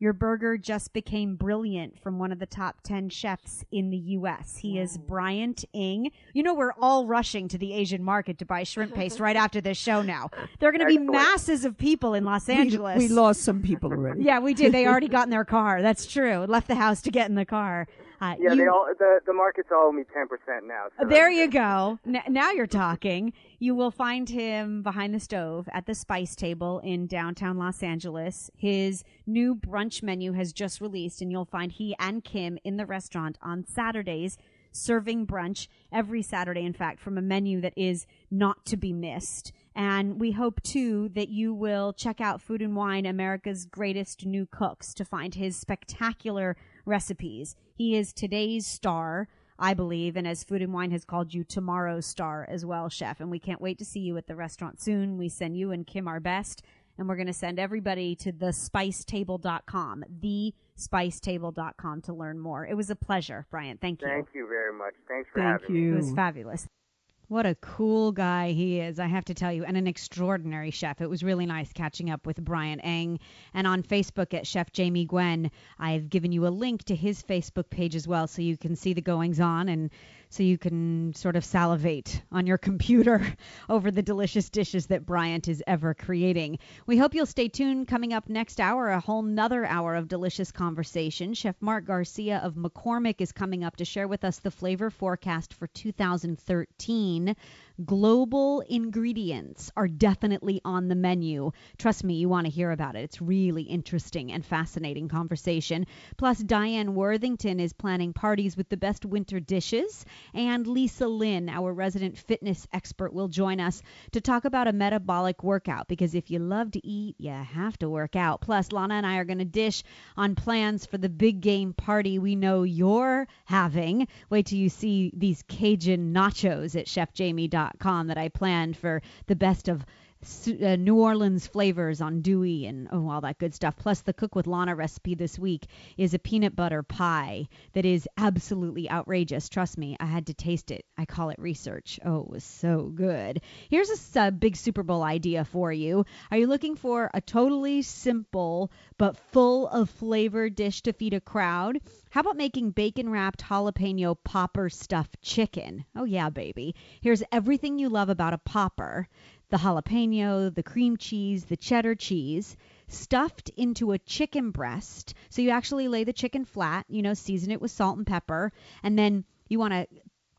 Your burger just became brilliant from one of the top 10 chefs in the U.S. He is Bryant Ng. You know, we're all rushing to the Asian market to buy shrimp paste right after this show now. There are going to be masses of people in Los We, Angeles. we lost some people already. Yeah, we did. They already got in their car. That's true. Left the house to get in the car. Uh, Yeah, you- they all the the markets all owe me ten percent now. So There you go. N- now you're talking. You will find him behind the stove at the Spice Table in downtown Los Angeles. His new brunch menu has just released, and you'll find he and Kim in the restaurant on Saturdays serving brunch every Saturday, in fact, from a menu that is not to be missed. And we hope too that you will check out Food and Wine, America's greatest new cooks, to find his spectacular recipes. He is today's star. I believe, and as Food and Wine has called you tomorrow's star as well, chef. And we can't wait to see you at the restaurant soon. We send you and Kim our best, and we're going to send everybody to thespicetable.com, thespicetable.com to learn more. It was a pleasure, Bryant. Thank you. Thank you very much. Thanks for Thank having me. you. It was fabulous. What a cool guy he is, I have to tell you, and an extraordinary chef. It was really nice catching up with Bryant Ng. And on Facebook at Chef Jamie Gwen, I've given you a link to his Facebook page as well so you can see the goings on and so you can sort of salivate on your computer over the delicious dishes that Bryant is ever creating. We hope you'll stay tuned. Coming up next hour, a whole nother hour of delicious conversation. Chef Mark Garcia of McCormick is coming up to share with us the flavor forecast for 2013. Global ingredients are definitely on the menu. Trust me, you want to hear about it. It's really interesting and fascinating conversation. Plus, Diane Worthington is planning parties with the best winter dishes. And Lisa Lynn, our resident fitness expert, will join us to talk about a metabolic workout because if you love to eat, you have to work out. Plus, Lana and I are going to dish on plans for the big game party we know you're having. Wait till you see these Cajun nachos at chefjamie.com that I planned for the best of uh, New Orleans flavors on Dewey and oh, all that good stuff. Plus, the Cook with Lana recipe this week is a peanut butter pie that is absolutely outrageous. Trust me, I had to taste it. I call it research. Oh, it was so good. Here's a, a big Super Bowl idea for you. Are you looking for a totally simple but full of flavor dish to feed a crowd? How about making bacon wrapped jalapeno popper stuffed chicken? Oh, yeah, baby. Here's everything you love about a popper the jalapeno, the cream cheese, the cheddar cheese, stuffed into a chicken breast. So you actually lay the chicken flat, you know, season it with salt and pepper, and then you want to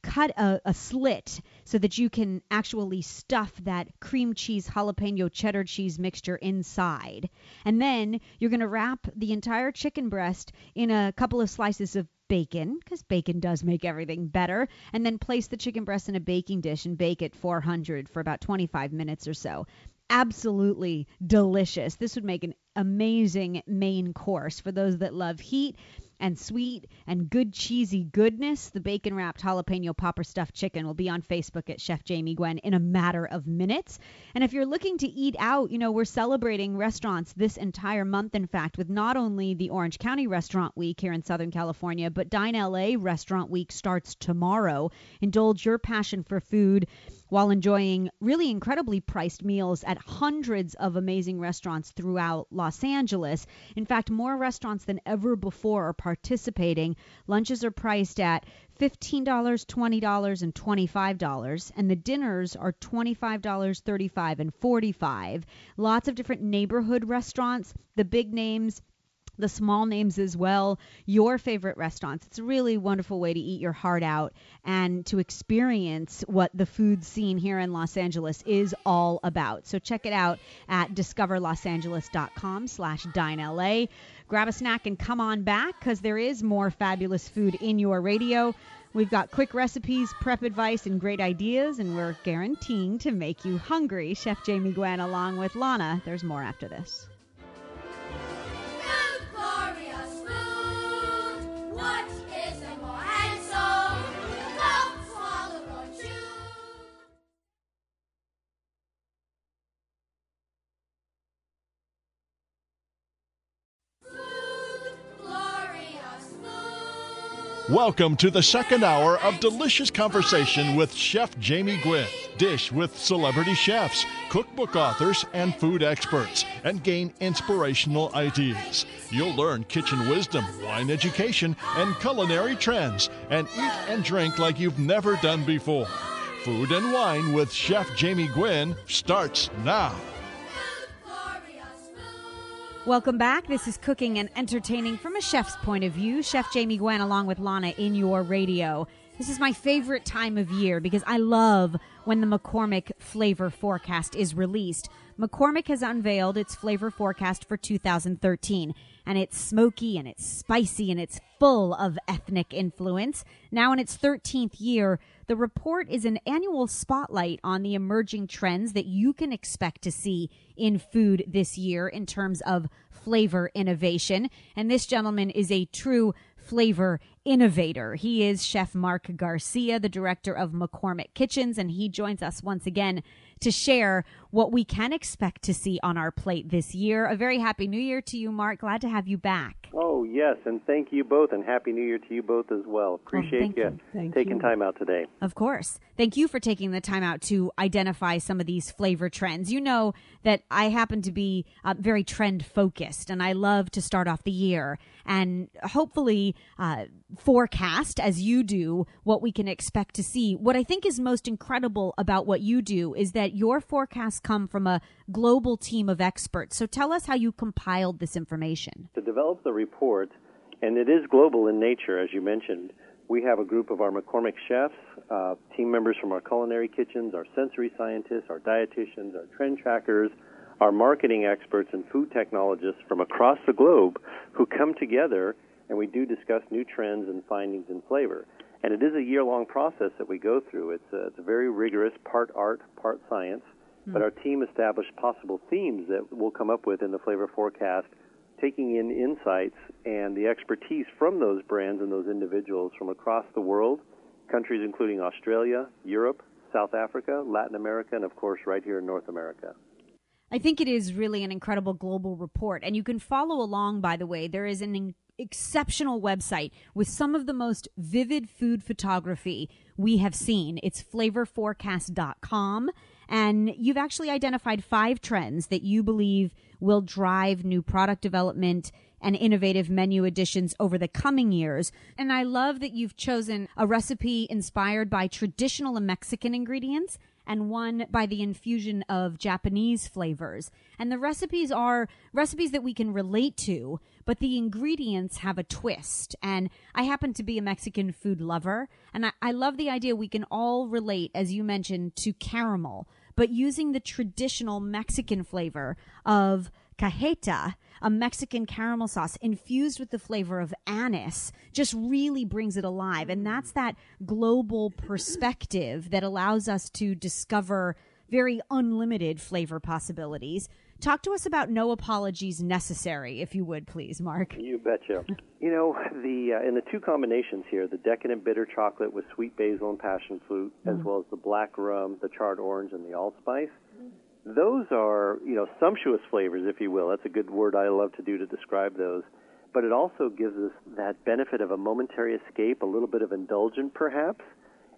cut a, a, slit so that you can actually stuff that cream cheese jalapeno cheddar cheese mixture inside. And then you're going to wrap the entire chicken breast in a couple of slices of bacon, because bacon does make everything better, and then place the chicken breast in a baking dish and bake it 400 for about 25 minutes or so. Absolutely delicious. This would make an amazing main course for those that love heat and sweet and good cheesy goodness. The bacon wrapped jalapeno popper stuffed chicken will be on Facebook at Chef Jamie Gwen in a matter of minutes. And if you're looking to eat out, you know, we're celebrating restaurants this entire month, in fact, with not only the Orange County Restaurant Week here in Southern California, but Dine LA Restaurant Week starts tomorrow. Indulge your passion for food while enjoying really incredibly priced meals at hundreds of amazing restaurants throughout Los Angeles. In fact, more restaurants than ever before are participating. Lunches are priced at $15, $20, and $25, and the dinners are $25, 35, and 45. Lots of different neighborhood restaurants, the big names the small names as well, your favorite restaurants. It's a really wonderful way to eat your heart out and to experience what the food scene here in Los Angeles is all about. So check it out at discoverlosangeles.com slash dinela. Grab a snack and come on back because there is more fabulous food in your radio. We've got quick recipes, prep advice, and great ideas, and we're guaranteeing to make you hungry. Chef Jamie Gwen along with Lana. There's more after this. Watch Welcome to the second hour of delicious conversation with Chef Jamie Gwen. Dish with celebrity chefs, cookbook authors, and food experts, and gain inspirational ideas. You'll learn kitchen wisdom, wine education, and culinary trends, and eat and drink like you've never done before. Food and Wine with Chef Jamie Gwen starts now. Welcome back. This is Cooking and Entertaining from a chef's point of view. Chef Jamie Gwen along with Lana in your radio. This is my favorite time of year because I love when the McCormick flavor forecast is released. McCormick has unveiled its flavor forecast for 2013 and it's smoky and it's spicy and it's full of ethnic influence. Now in its 13th year, the report is an annual spotlight on the emerging trends that you can expect to see in food this year in terms of flavor innovation. And this gentleman is a true flavor innovator. He is Chef Mark Garcia, the director of McCormick Kitchens, and he joins us once again to share what we can expect to see on our plate this year. A very happy new year to you, Mark. Glad to have you back. Oh, yes, and thank you both, and happy new year to you both as well. Appreciate oh, you, you taking you. time out today. Of course. Thank you for taking the time out to identify some of these flavor trends. You know that I happen to be uh, very trend focused, and I love to start off the year and hopefully uh, forecast, as you do, what we can expect to see. What I think is most incredible about what you do is that your forecasts come from a global team of experts. So tell us how you compiled this information. To develop the report, and it is global in nature, as you mentioned, we have a group of our McCormick chefs, uh, team members from our culinary kitchens, our sensory scientists, our dietitians, our trend trackers, our marketing experts, and food technologists from across the globe who come together and we do discuss new trends and findings in flavor. And it is a year long process that we go through. It's a, it's a very rigorous, part art, part science. Mm-hmm. But our team established possible themes that we'll come up with in the flavor forecast, taking in insights and the expertise from those brands and those individuals from across the world, countries including Australia, Europe, South Africa, Latin America, and of course right here in North America. I think it is really an incredible global report. And you can follow along, by the way. There is an exceptional website with some of the most vivid food photography we have seen. It's flavorforecast.com. And you've actually identified five trends that you believe will drive new product development and innovative menu additions over the coming years. And I love that you've chosen a recipe inspired by traditional Mexican ingredients and one by the infusion of Japanese flavors. And the recipes are recipes that we can relate to, but the ingredients have a twist. And I happen to be a Mexican food lover, and I, I love the idea we can all relate, as you mentioned, to caramel, but using the traditional Mexican flavor of cajeta, a Mexican caramel sauce infused with the flavor of anise, just really brings it alive. And that's that global perspective that allows us to discover very unlimited flavor possibilities. Talk to us about no apologies necessary, if you would, please, Mark. You betcha. you know, the uh, in the two combinations here, the decadent bitter chocolate with sweet basil and passion fruit, mm. as well as the black rum, the charred orange, and the allspice those are, you know, sumptuous flavors, if you will. That's a good word I love to do to describe those. But it also gives us that benefit of a momentary escape, a little bit of indulgent, perhaps.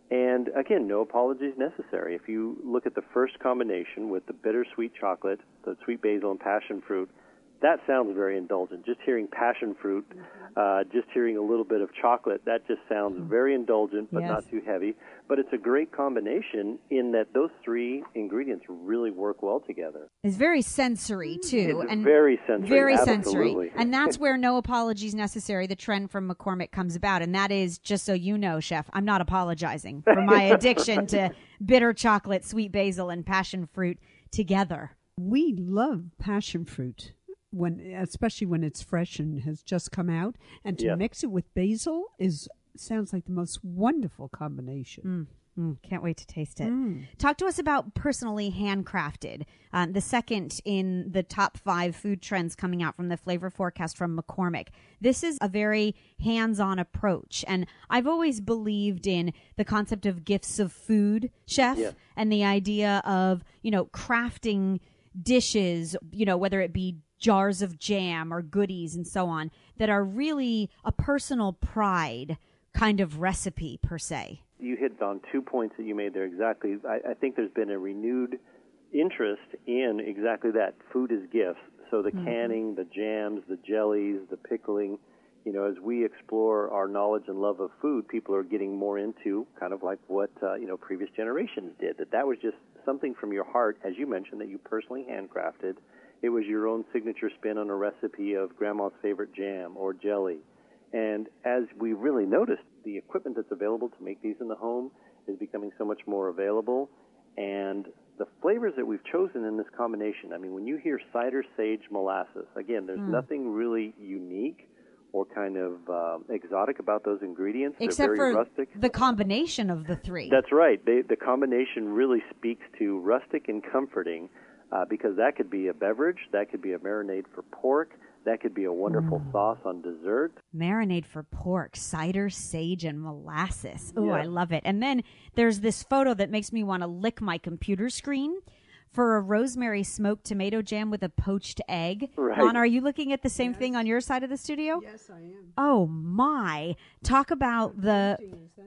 And again, no apologies necessary. If you look at the first combination with the bittersweet chocolate, the sweet basil, and passion fruit, that sounds very indulgent. Just hearing passion fruit, uh, just hearing a little bit of chocolate, that just sounds mm-hmm. very indulgent, but yes. not too heavy. But it's a great combination in that those three ingredients really work well together. It's very sensory too, it's and very sensory, very absolutely. sensory, and that's where no apologies necessary. The trend from McCormick comes about, and that is just so you know, chef, I'm not apologizing for my addiction to bitter chocolate, sweet basil, and passion fruit together. We love passion fruit when especially when it's fresh and has just come out and to mix it with basil is sounds like the most wonderful combination mm. Mm, can't wait to taste it. Mm. Talk to us about personally handcrafted, um, the second in the top five food trends coming out from the flavor forecast from McCormick. This is a very hands on approach. And I've always believed in the concept of gifts of food, chef, yeah. and the idea of, you know, crafting dishes, you know, whether it be jars of jam or goodies and so on that are really a personal pride kind of recipe per se. You hit on two points that you made there exactly. I, I think there's been a renewed interest in exactly that food is gifts. So the mm-hmm. canning, the jams, the jellies, the pickling, you know, as we explore our knowledge and love of food, people are getting more into kind of like what uh, you know previous generations did. That that was just something from your heart, as you mentioned, that you personally handcrafted, it was your own signature spin on a recipe of grandma's favorite jam or jelly. And as we really noticed, the equipment that's available to make these in the home is becoming so much more available. And the flavors that we've chosen in this combination, I mean, when you hear cider sage molasses, again, there's mm. nothing really unique or kind of uh, exotic about those ingredients. Except for rustic. the combination of the three. That's right. They, the combination really speaks to rustic and comforting uh, because that could be a beverage, that could be a marinade for pork, that could be a wonderful mm. sauce on dessert. Marinade for pork, cider, sage, and molasses. Oh, I love it. And then there's this photo that makes me want to lick my computer screen for a rosemary smoked tomato jam with a poached egg. Right. Lana, are you looking at the same yes. thing on your side of the studio? Yes, I am. Oh my. Talk about the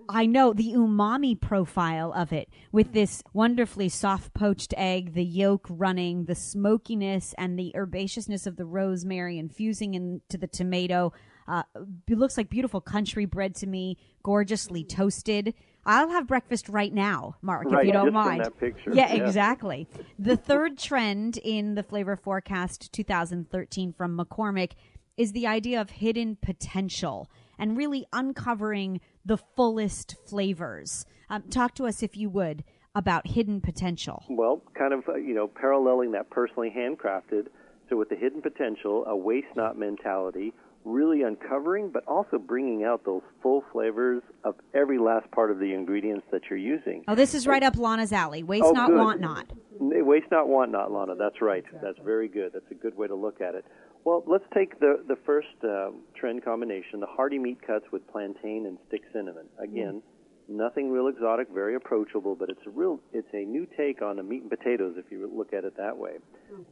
I know the umami profile of it with this wonderfully soft poached egg, the yolk running, the smokiness and the herbaceousness of the rosemary infusing into the tomato. Uh, it looks like beautiful country bread to me, gorgeously toasted. I'll have breakfast right now, Mark, right, if you don't mind. Yeah, yeah, exactly. The third trend in the flavor forecast 2013 from McCormick is the idea of hidden potential and really uncovering the fullest flavors. Um, talk to us, if you would, about hidden potential. Well, kind of, uh, you know, paralleling that personally handcrafted. So, with the hidden potential, a waste not mentality, really uncovering, but also bringing out those full flavors of every last part of the ingredients that you're using. Oh, this is right up Lana's alley. Waste oh, not, good. want not. Waste not, want not, Lana. That's right. That's very good. That's a good way to look at it. Well, let's take the the first uh, trend combination: the hearty meat cuts with plantain and stick cinnamon. Again, Nothing real exotic, very approachable, but it's a real it's a new take on the meat and potatoes if you look at it that way.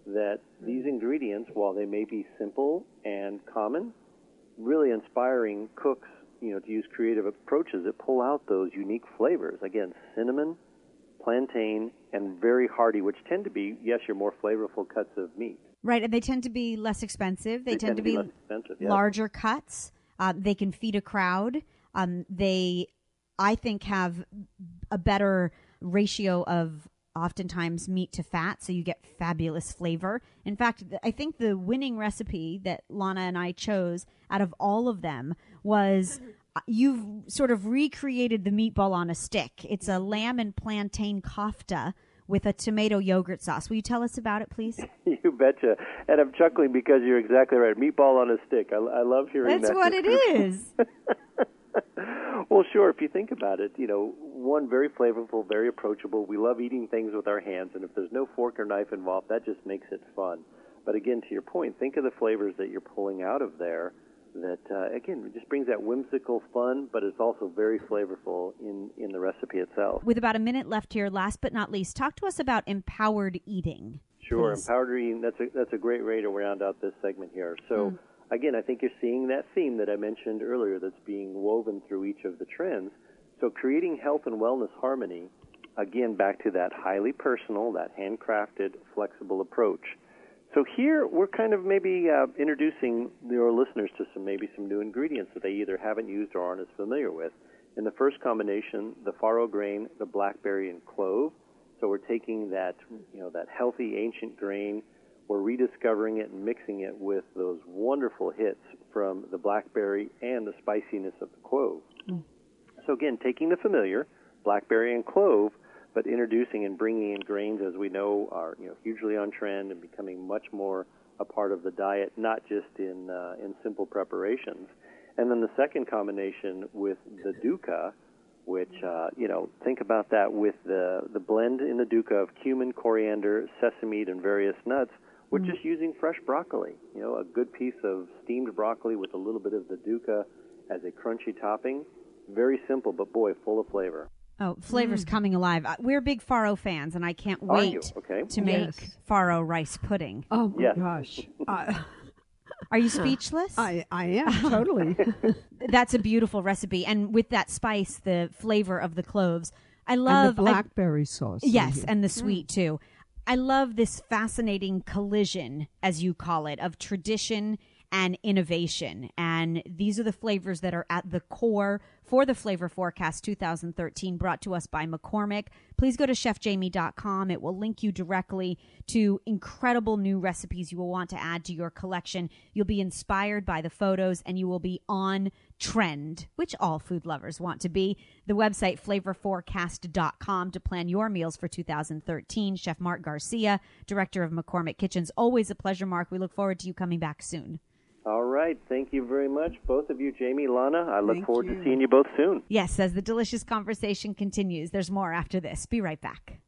That these ingredients, while they may be simple and common, really inspiring cooks, you know, to use creative approaches that pull out those unique flavors. Again, cinnamon, plantain, and very hearty, which tend to be, yes, your more flavorful cuts of meat. Right, and they tend to be less expensive. They, They tend, to be, less expensive, yes. larger cuts. Uh, they can feed a crowd. Um, they, I think, have a better ratio of oftentimes meat to fat, so you get fabulous flavor. In fact, I think the winning recipe that Lana and I chose out of all of them was. uh, You've sort of recreated the meatball on a stick. It's a lamb and plantain kofta with a tomato yogurt sauce. Will you tell us about it, please? You betcha. And I'm chuckling because you're exactly right. Meatball on a stick. I, I love hearing That's that. That's what it is. well, sure. If you think about it, you know, one very flavorful, very approachable. We love eating things with our hands, and if there's no fork or knife involved, that just makes it fun. But again, to your point, think of the flavors that you're pulling out of there. That uh, again just brings that whimsical fun, but it's also very flavorful in in the recipe itself. With about a minute left here, last but not least, talk to us about empowered eating. Sure, please. empowered eating. That's a that's a great way to round out this segment here. So again, I think you're seeing that theme that I mentioned earlier that's being woven through each of the trends. So creating health and wellness harmony. Again, back to that highly personal, that handcrafted, flexible approach. So here we're kind of maybe uh, introducing your listeners to some maybe some new ingredients that they either haven't used or aren't as familiar with. In the first combination, the farro grain, the blackberry, and clove. So we're taking that, you know, that healthy ancient grain, we're rediscovering it and mixing it with those wonderful hits from the blackberry and the spiciness of the clove. So again, taking the familiar, blackberry and clove, but introducing and bringing in grains as we know are you know hugely on trend and becoming much more a part of the diet, not just in uh, in simple preparations. And then the second combination with the dukkha, which uh, you know think about that with the the blend in the dukkha of cumin, coriander, sesame, and various nuts. We're just using fresh broccoli. You know, a good piece of steamed broccoli with a little bit of the dukkha as a crunchy topping. Very simple, but boy, full of flavor. Oh, flavors coming alive. Uh, We're big farro fans, and I can't Are wait Okay. to make farro rice pudding. Oh my Yes. gosh. Uh, Are you speechless? I I am totally. That's a beautiful recipe, and with that spice, the flavor of the cloves. I and love the I- blackberry sauce. Yes, and the sweet too. I love this fascinating collision, as you call it, of tradition and innovation. And these are the flavors that are at the core for the Flavor Forecast 2013, brought to us by McCormick. Please go to chefjamie.com. It will link you directly to incredible new recipes you will want to add to your collection. You'll be inspired by the photos and you will be on trend, which all food lovers want to be. The website flavorforecast.com to plan your meals for 2013. Chef Mark Garcia, director of McCormick Kitchens. Always a pleasure, Mark. We look forward to you coming back soon. All right. Thank you very much, both of you, Jamie, Lana. I look Thank forward you. to seeing you both soon. Yes, as the delicious conversation continues, there's more after this. Be right back.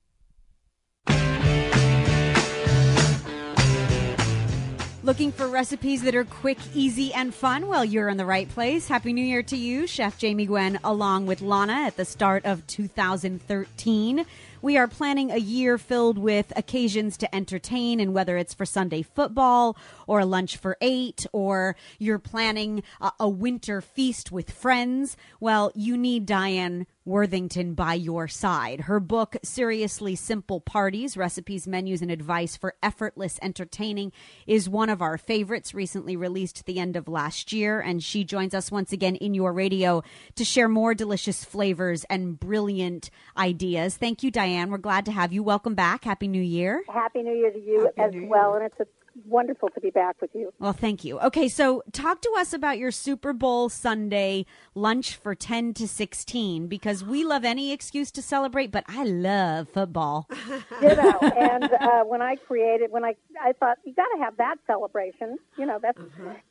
Looking for recipes that are quick, easy, and fun? Well, you're in the right place. Happy New Year to you, Chef Jamie Gwen, along with Lana at the start of 2013. We are planning a year filled with occasions to entertain, and whether it's for Sunday football or a lunch for eight, or you're planning a, a winter feast with friends, well, you need Diane Worthington by your side. Her book, Seriously Simple Parties Recipes, Menus, and Advice for Effortless Entertaining, is one of our favorites, recently released at the end of last year. And she joins us once again in your radio to share more delicious flavors and brilliant ideas. Thank you, Diane. We're glad to have you. Welcome back. Happy New Year. Happy New Year to you Happy as New well, Year. and it's a wonderful to be back with you. Well, thank you. Okay, so talk to us about your Super Bowl Sunday lunch for 10 to 16 because we love any excuse to celebrate, but I love football. Ditto. and uh, when I created, when I I thought you got to have that celebration. You know that's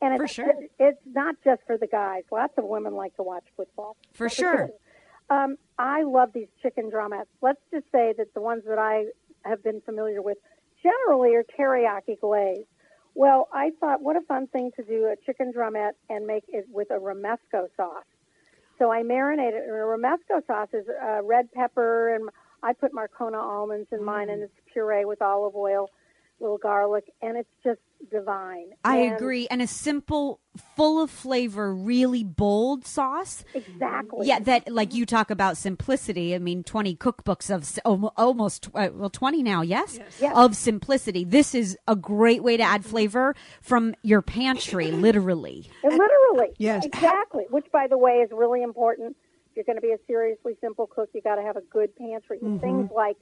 and it's For sure. it- it's not just for the guys. Lots of women like to watch football. For But sure. Um, I love these chicken drumettes. Let's just say that the ones that I have been familiar with generally are teriyaki glaze. Well, I thought, what a fun thing to do a chicken drumette and make it with a romesco sauce. So I marinated, it. And a romesco sauce is uh, red pepper, and I put Marcona almonds in mine, and it's puree with olive oil, little garlic, and it's just divine. I And- agree. And a simple, full of flavor, really bold sauce. Exactly. Yeah, that like you talk about simplicity. I mean, twenty cookbooks of almost uh, well twenty now, yes, Yes. of simplicity. This is a great way to add flavor from your pantry, literally. Literally. Yes. Exactly. Which, by the way, is really important. If you're going to be a seriously simple cook, you got to have a good pantry. Mm-hmm. Things like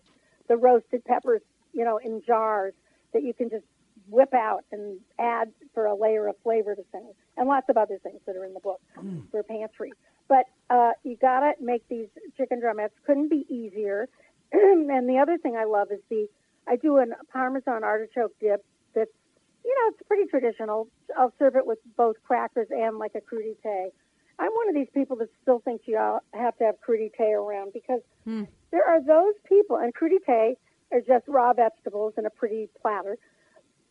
the roasted peppers, you know, in jars that you can just whip out and add for a layer of flavor to things, and lots of other things that are in the book Mm. for pantry. But uh, you got to make these chicken drumettes. Couldn't be easier. and the other thing I love is the I do a Parmesan artichoke dip that's you know, it's pretty traditional. I'll serve it with both crackers and like a crudité. I'm one of these people that still thinks you all have to have crudité around because there are those people, and crudité are just raw vegetables in a pretty platter.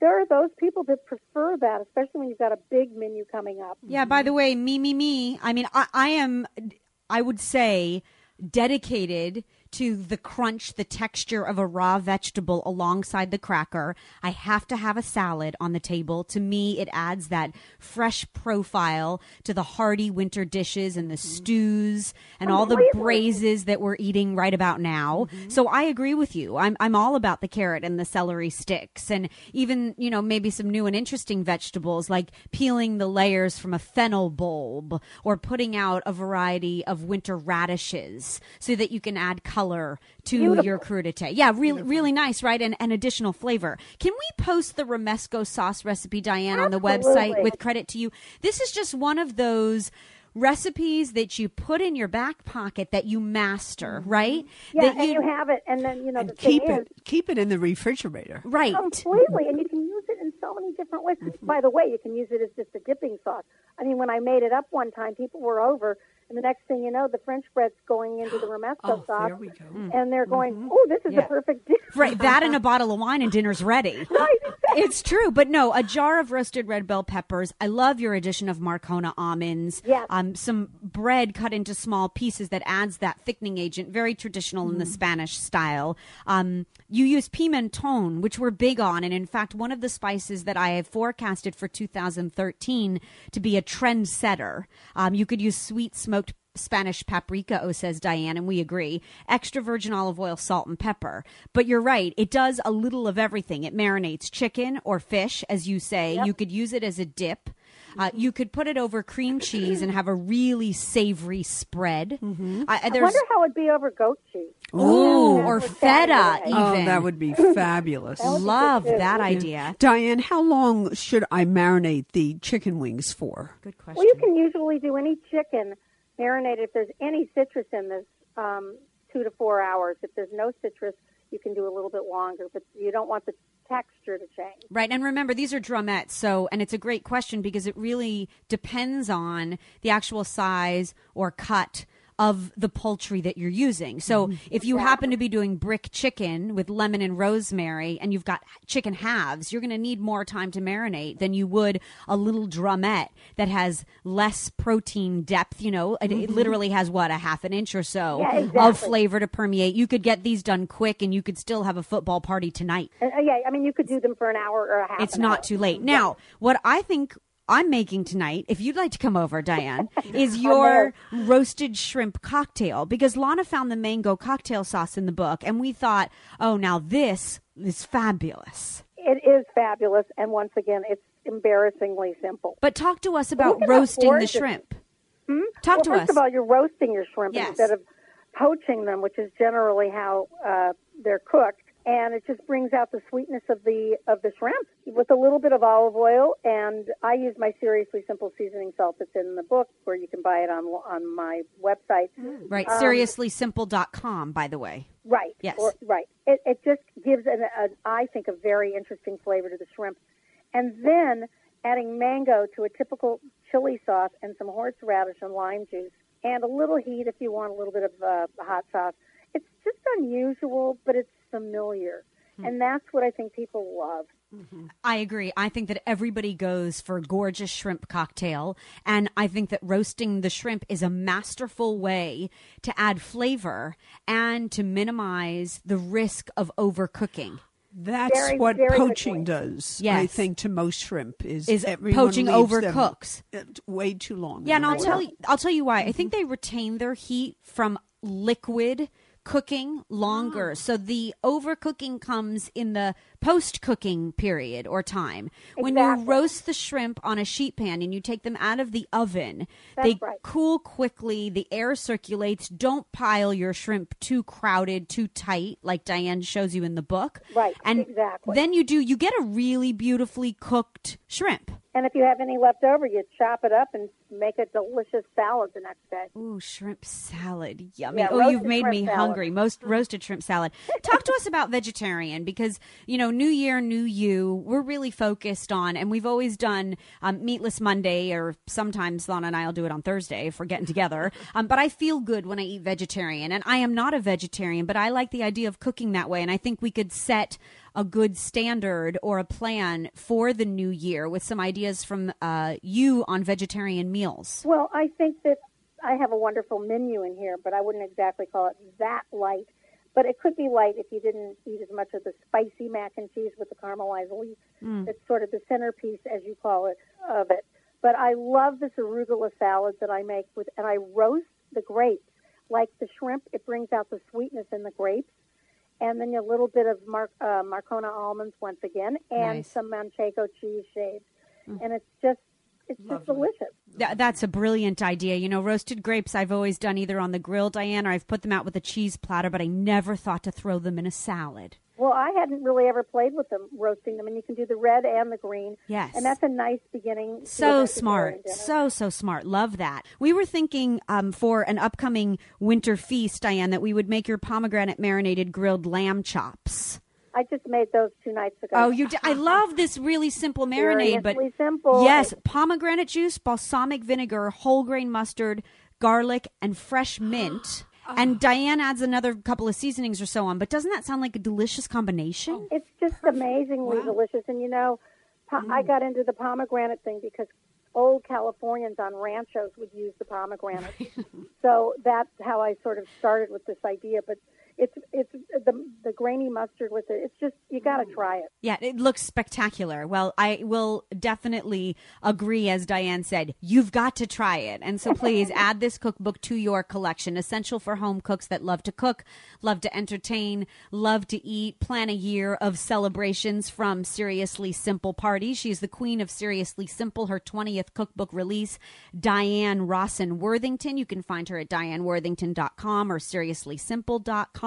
There are those people that prefer that, especially when you've got a big menu coming up. Yeah. By the way, me, me, me. I mean, I, I am. I would say dedicated to the crunch, the texture of a raw vegetable alongside the cracker. I have to have a salad on the table. To me, it adds that fresh profile to the hearty winter dishes and the mm-hmm. stews and all the braises that we're eating right about now. Mm-hmm. So I agree with you. I'm I'm all about the carrot and the celery sticks and even, you know, maybe some new and interesting vegetables like peeling the layers from a fennel bulb or putting out a variety of winter radishes so that you can add color to Beautiful. your crudité. Yeah, really really nice, right? And, and additional flavor. Can we post the romesco sauce recipe Diane on the website with credit to you? This is just one of those recipes that you put in your back pocket that you master, mm-hmm. right? Yeah, that and you have it, and then you know the And thing keep is, it keep it in the refrigerator. right. Completely, and you can use it in so many different ways. Mm-hmm. By the way, you can use it as just a dipping sauce. I mean, when I made it up one time, people were over, and the next thing you know, the French bread's going into the romesco Oh, sauce, there we go. and they're going, "Oh, this is Yeah. the perfect dish." Right, that and a bottle of wine and dinner's ready. Right. It's true, but no, a jar of roasted red bell peppers. I love your addition of Marcona almonds. Yes. Um, some bread cut into small pieces that adds that thickening agent, very traditional in the Mm. Spanish style. Um, you use pimenton, which we're big on, and in fact, one of the spices that I have forecasted for 2013 to be a trendsetter. Um, you could use sweet smoked Spanish paprika, oh, says Diane, and we agree. Extra virgin olive oil, salt, and pepper. But you're right, it does a little of everything. It marinates chicken or fish, as you say. You could use it as a dip. Uh, you could put it over cream cheese and have a really savory spread. Uh, I wonder how it'd be over goat cheese. ooh, Yeah, or with feta that, even. Oh, that would be fabulous. love good too. that idea. Diane, how long should I marinate the chicken wings for? Good question. Well, you can usually do any chicken marinated if there's any citrus in this, um, two to four hours. If there's no citrus, you can do a little bit longer, but you don't want the texture to change. Right. And remember, these are drumettes. So, and it's a great question because it really depends on the actual size or cut of the poultry that you're using. So, mm-hmm. if you happen to be doing brick chicken with lemon and rosemary and you've got chicken halves, you're going to need more time to marinate than you would a little drumette that has less protein depth. You know, it, it mm-hmm. literally has what, a half an inch or so Yeah, of flavor to permeate. You could get these done quick and you could still have a football party tonight uh, uh yeah, I mean, you could do them for an hour or a half. it's not hour. too late. Now, what I think I'm making tonight, if you'd like to come over, Diane, is your roasted shrimp cocktail because Lana found the mango cocktail sauce in the book and we thought, oh, now this is fabulous. It is fabulous, and once again, it's embarrassingly simple. But talk to us about roasting the shrimp. Hmm? Talk well, to first us. of all, you're roasting your shrimp Yes. instead of poaching them, which is generally how uh, they're cooked, and it just brings out the sweetness of the of the shrimp with a little bit of olive oil. And I use my seriously simple seasoning salt that's in the book, where you can buy it on on my website. Right, Um, seriouslysimple.com, by the way. Right. Yes. Or, right. It, it just gives, an, an, I think, a very interesting flavor to the shrimp. And then adding mango to a typical chili sauce and some horseradish and lime juice and a little heat if you want a little bit of uh, hot sauce. It's just unusual, but it's familiar. And that's what I think people love. Mm-hmm. I agree. I think that everybody goes for gorgeous shrimp cocktail, and I think that roasting the shrimp is a masterful way to add flavor and to minimize the risk of overcooking. That's Very, what very poaching does. Yes. I think to most shrimp is Is everyone poaching leaves them, overcooks. way too long. Yeah, and I'll tell you. I'll tell you why. I think they retain their heat from liquid cooking longer. Ah. So the overcooking comes in the post cooking period or time. When you roast the shrimp on a sheet pan and you take them out of the oven, That's they right. cool quickly, the air circulates. Don't pile your shrimp too crowded, too tight like Diane shows you in the book. Right, And exactly. then you do you get a really beautifully cooked shrimp. And if you have any left over, you chop it up and make a delicious salad the next day. Ooh, shrimp salad. Yummy. Yeah, oh, you've made me salad. hungry. Most roasted shrimp salad. Talk to us about vegetarian because, you know, New Year, New You, we're really focused on, and we've always done um, Meatless Monday, or sometimes Lana and I will do it on Thursday if we're getting together. Um, but I feel good when I eat vegetarian, and I am not a vegetarian, but I like the idea of cooking that way, and I think we could set a good standard or a plan for the new year with some ideas from uh, you on vegetarian meals. Well, I think that I have a wonderful menu in here, but I wouldn't exactly call it that light. But it could be light if you didn't eat as much of the spicy mac and cheese with the caramelized leaf. It's sort of the centerpiece, as you call it, of it. But I love this arugula salad that I make with, and I roast the grapes like the shrimp. It brings out the sweetness in the grapes, and then a little bit of Mar- uh, Marcona almonds once again, and Nice. some Manchego cheese shaved, and it's just it's just delicious. That, that's a brilliant idea. You know, roasted grapes I've always done either on the grill, Diane, or I've put them out with a cheese platter, but I never thought to throw them in a salad. Well, I hadn't really ever played with them, roasting them, and you can do the red and the green. Yes. And that's a nice beginning. So smart. So, so smart. Love that. We were thinking um, for an upcoming winter feast, Diane, that we would make your pomegranate marinated grilled lamb chops. I just made those two nights ago. Oh, you! D- I love this really simple marinade, but simple. yes, pomegranate juice, balsamic vinegar, whole grain mustard, garlic, and fresh mint. And Diane adds another couple of seasonings or so on. But doesn't that sound like a delicious combination? It's just amazingly delicious. And you know, po- Mm. I got into the pomegranate thing because old Californians on ranchos would use the pomegranate. so that's how I sort of started with this idea. But it's it's the the grainy mustard with it. It's just you got to try it. Yeah, it looks spectacular. Well, I will definitely agree, as Diane said, you've got to try it. And so please add this cookbook to your collection. Essential for home cooks that love to cook, love to entertain, love to eat, plan a year of celebrations from Seriously Simple Parties. She's the queen of Seriously Simple, her 20th cookbook release, Diane Rossen Worthington. You can find her at dianeworthington.com or seriouslysimple.com.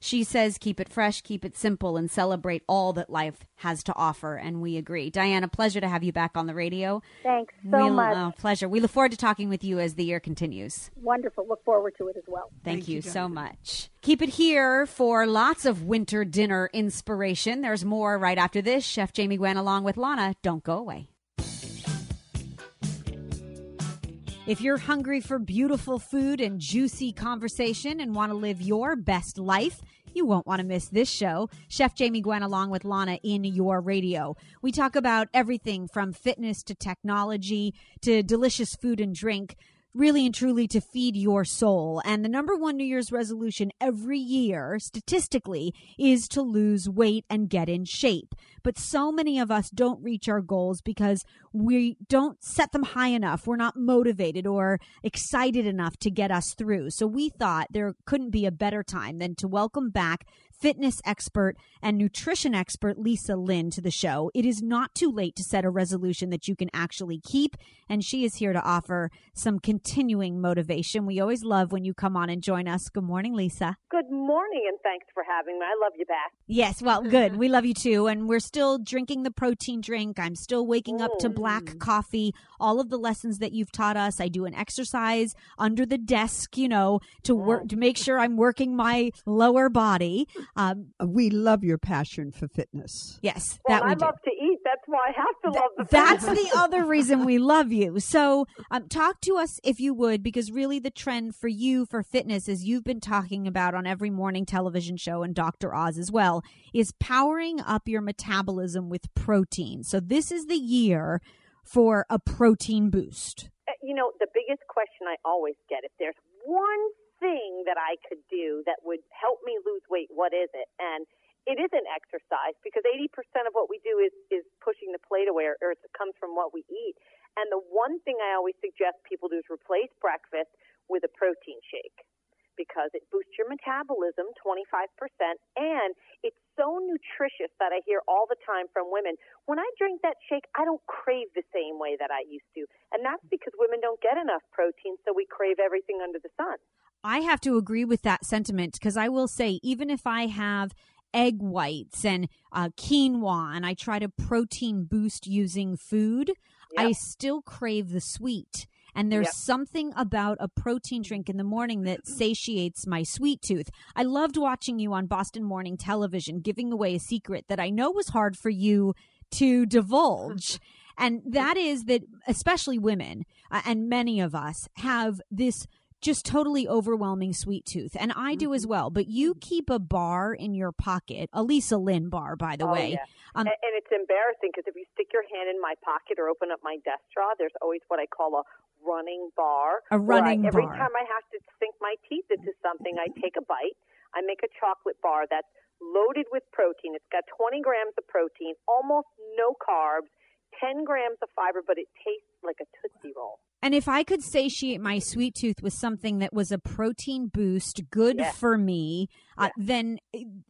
She says, keep it fresh, keep it simple, and celebrate all that life has to offer. And we agree. Diane, a pleasure to have you back on the radio. Thanks so We'll- much. oh, pleasure. We look forward to talking with you as the year continues. Wonderful. Look forward to it as well. Thank, Thank you, you, so much. Keep it here for lots of winter dinner inspiration. There's more right after this. Chef Jamie Gwen along with Lana. Don't go away. If you're hungry for beautiful food and juicy conversation and want to live your best life, you won't want to miss this show. Chef Jamie Gwen along with Lana in your radio. We talk about everything from fitness to technology to delicious food and drink really and truly to feed your soul. And the number one New Year's resolution every year, statistically, is to lose weight and get in shape. But so many of us don't reach our goals because we don't set them high enough. We're not motivated or excited enough to get us through. So we thought there couldn't be a better time than to welcome back fitness expert and nutrition expert Lisa Lynn to the show. It is not too late to set a resolution that you can actually keep, and she is here to offer some continuing motivation. We always love when you come on and join us. Good morning, Lisa. Good morning, and thanks for having me. I love you back. Yes, well, good. We love you too. And we're still drinking the protein drink. I'm still waking up to black coffee. All of the lessons that you've taught us. I do an exercise under the desk, you know, to work to make sure I'm working my lower body. Um, We love your passion for fitness. yes, Well, that we I do. love to eat That's why I have to love the That's the other reason we love you. So, um, talk to us if you would, because really the trend for you for fitness, as you've been talking about on every morning television show and Dr. Oz as well, is powering up your metabolism with protein. So, this is the year for a protein boost. Uh, you know, the biggest question I always get if there's one thing that I could do that would help me lose weight, what is it? And it is an exercise because 80% of what we do is, is pushing the plate away or, or it comes from what we eat. And the one thing I always suggest people do is replace breakfast with a protein shake because it boosts your metabolism 25% and it's so nutritious that I hear all the time from women. When I drink that shake, I don't crave the same way that I used to. And that's because women don't get enough protein, so we crave everything under the sun. I have to agree with that sentiment because I will say, even if I have egg whites and uh, quinoa and I try to protein boost using food, yep. I still crave the sweet. And there's yep. something about a protein drink in the morning that satiates my sweet tooth. I loved watching you on Boston Morning Television giving away a secret that I know was hard for you to divulge. and that is that, especially women uh, and many of us have this just totally overwhelming sweet tooth. And I do as mm-hmm. well. But you keep a bar in your pocket, a Lisa Lynn bar, by the oh, way. Yeah. Um, and, and it's embarrassing because if you stick your hand in my pocket or open up my desk drawer, there's always what I call a running bar. A running I, every bar. Every time I have to sink my teeth into something, I take a bite. I make a chocolate bar that's loaded with protein. It's got 20 grams of protein, almost no carbs, 10 grams of fiber, but it tastes like a Tootsie Roll. And if I could satiate my sweet tooth with something that was a protein boost, good yes. for me, uh, then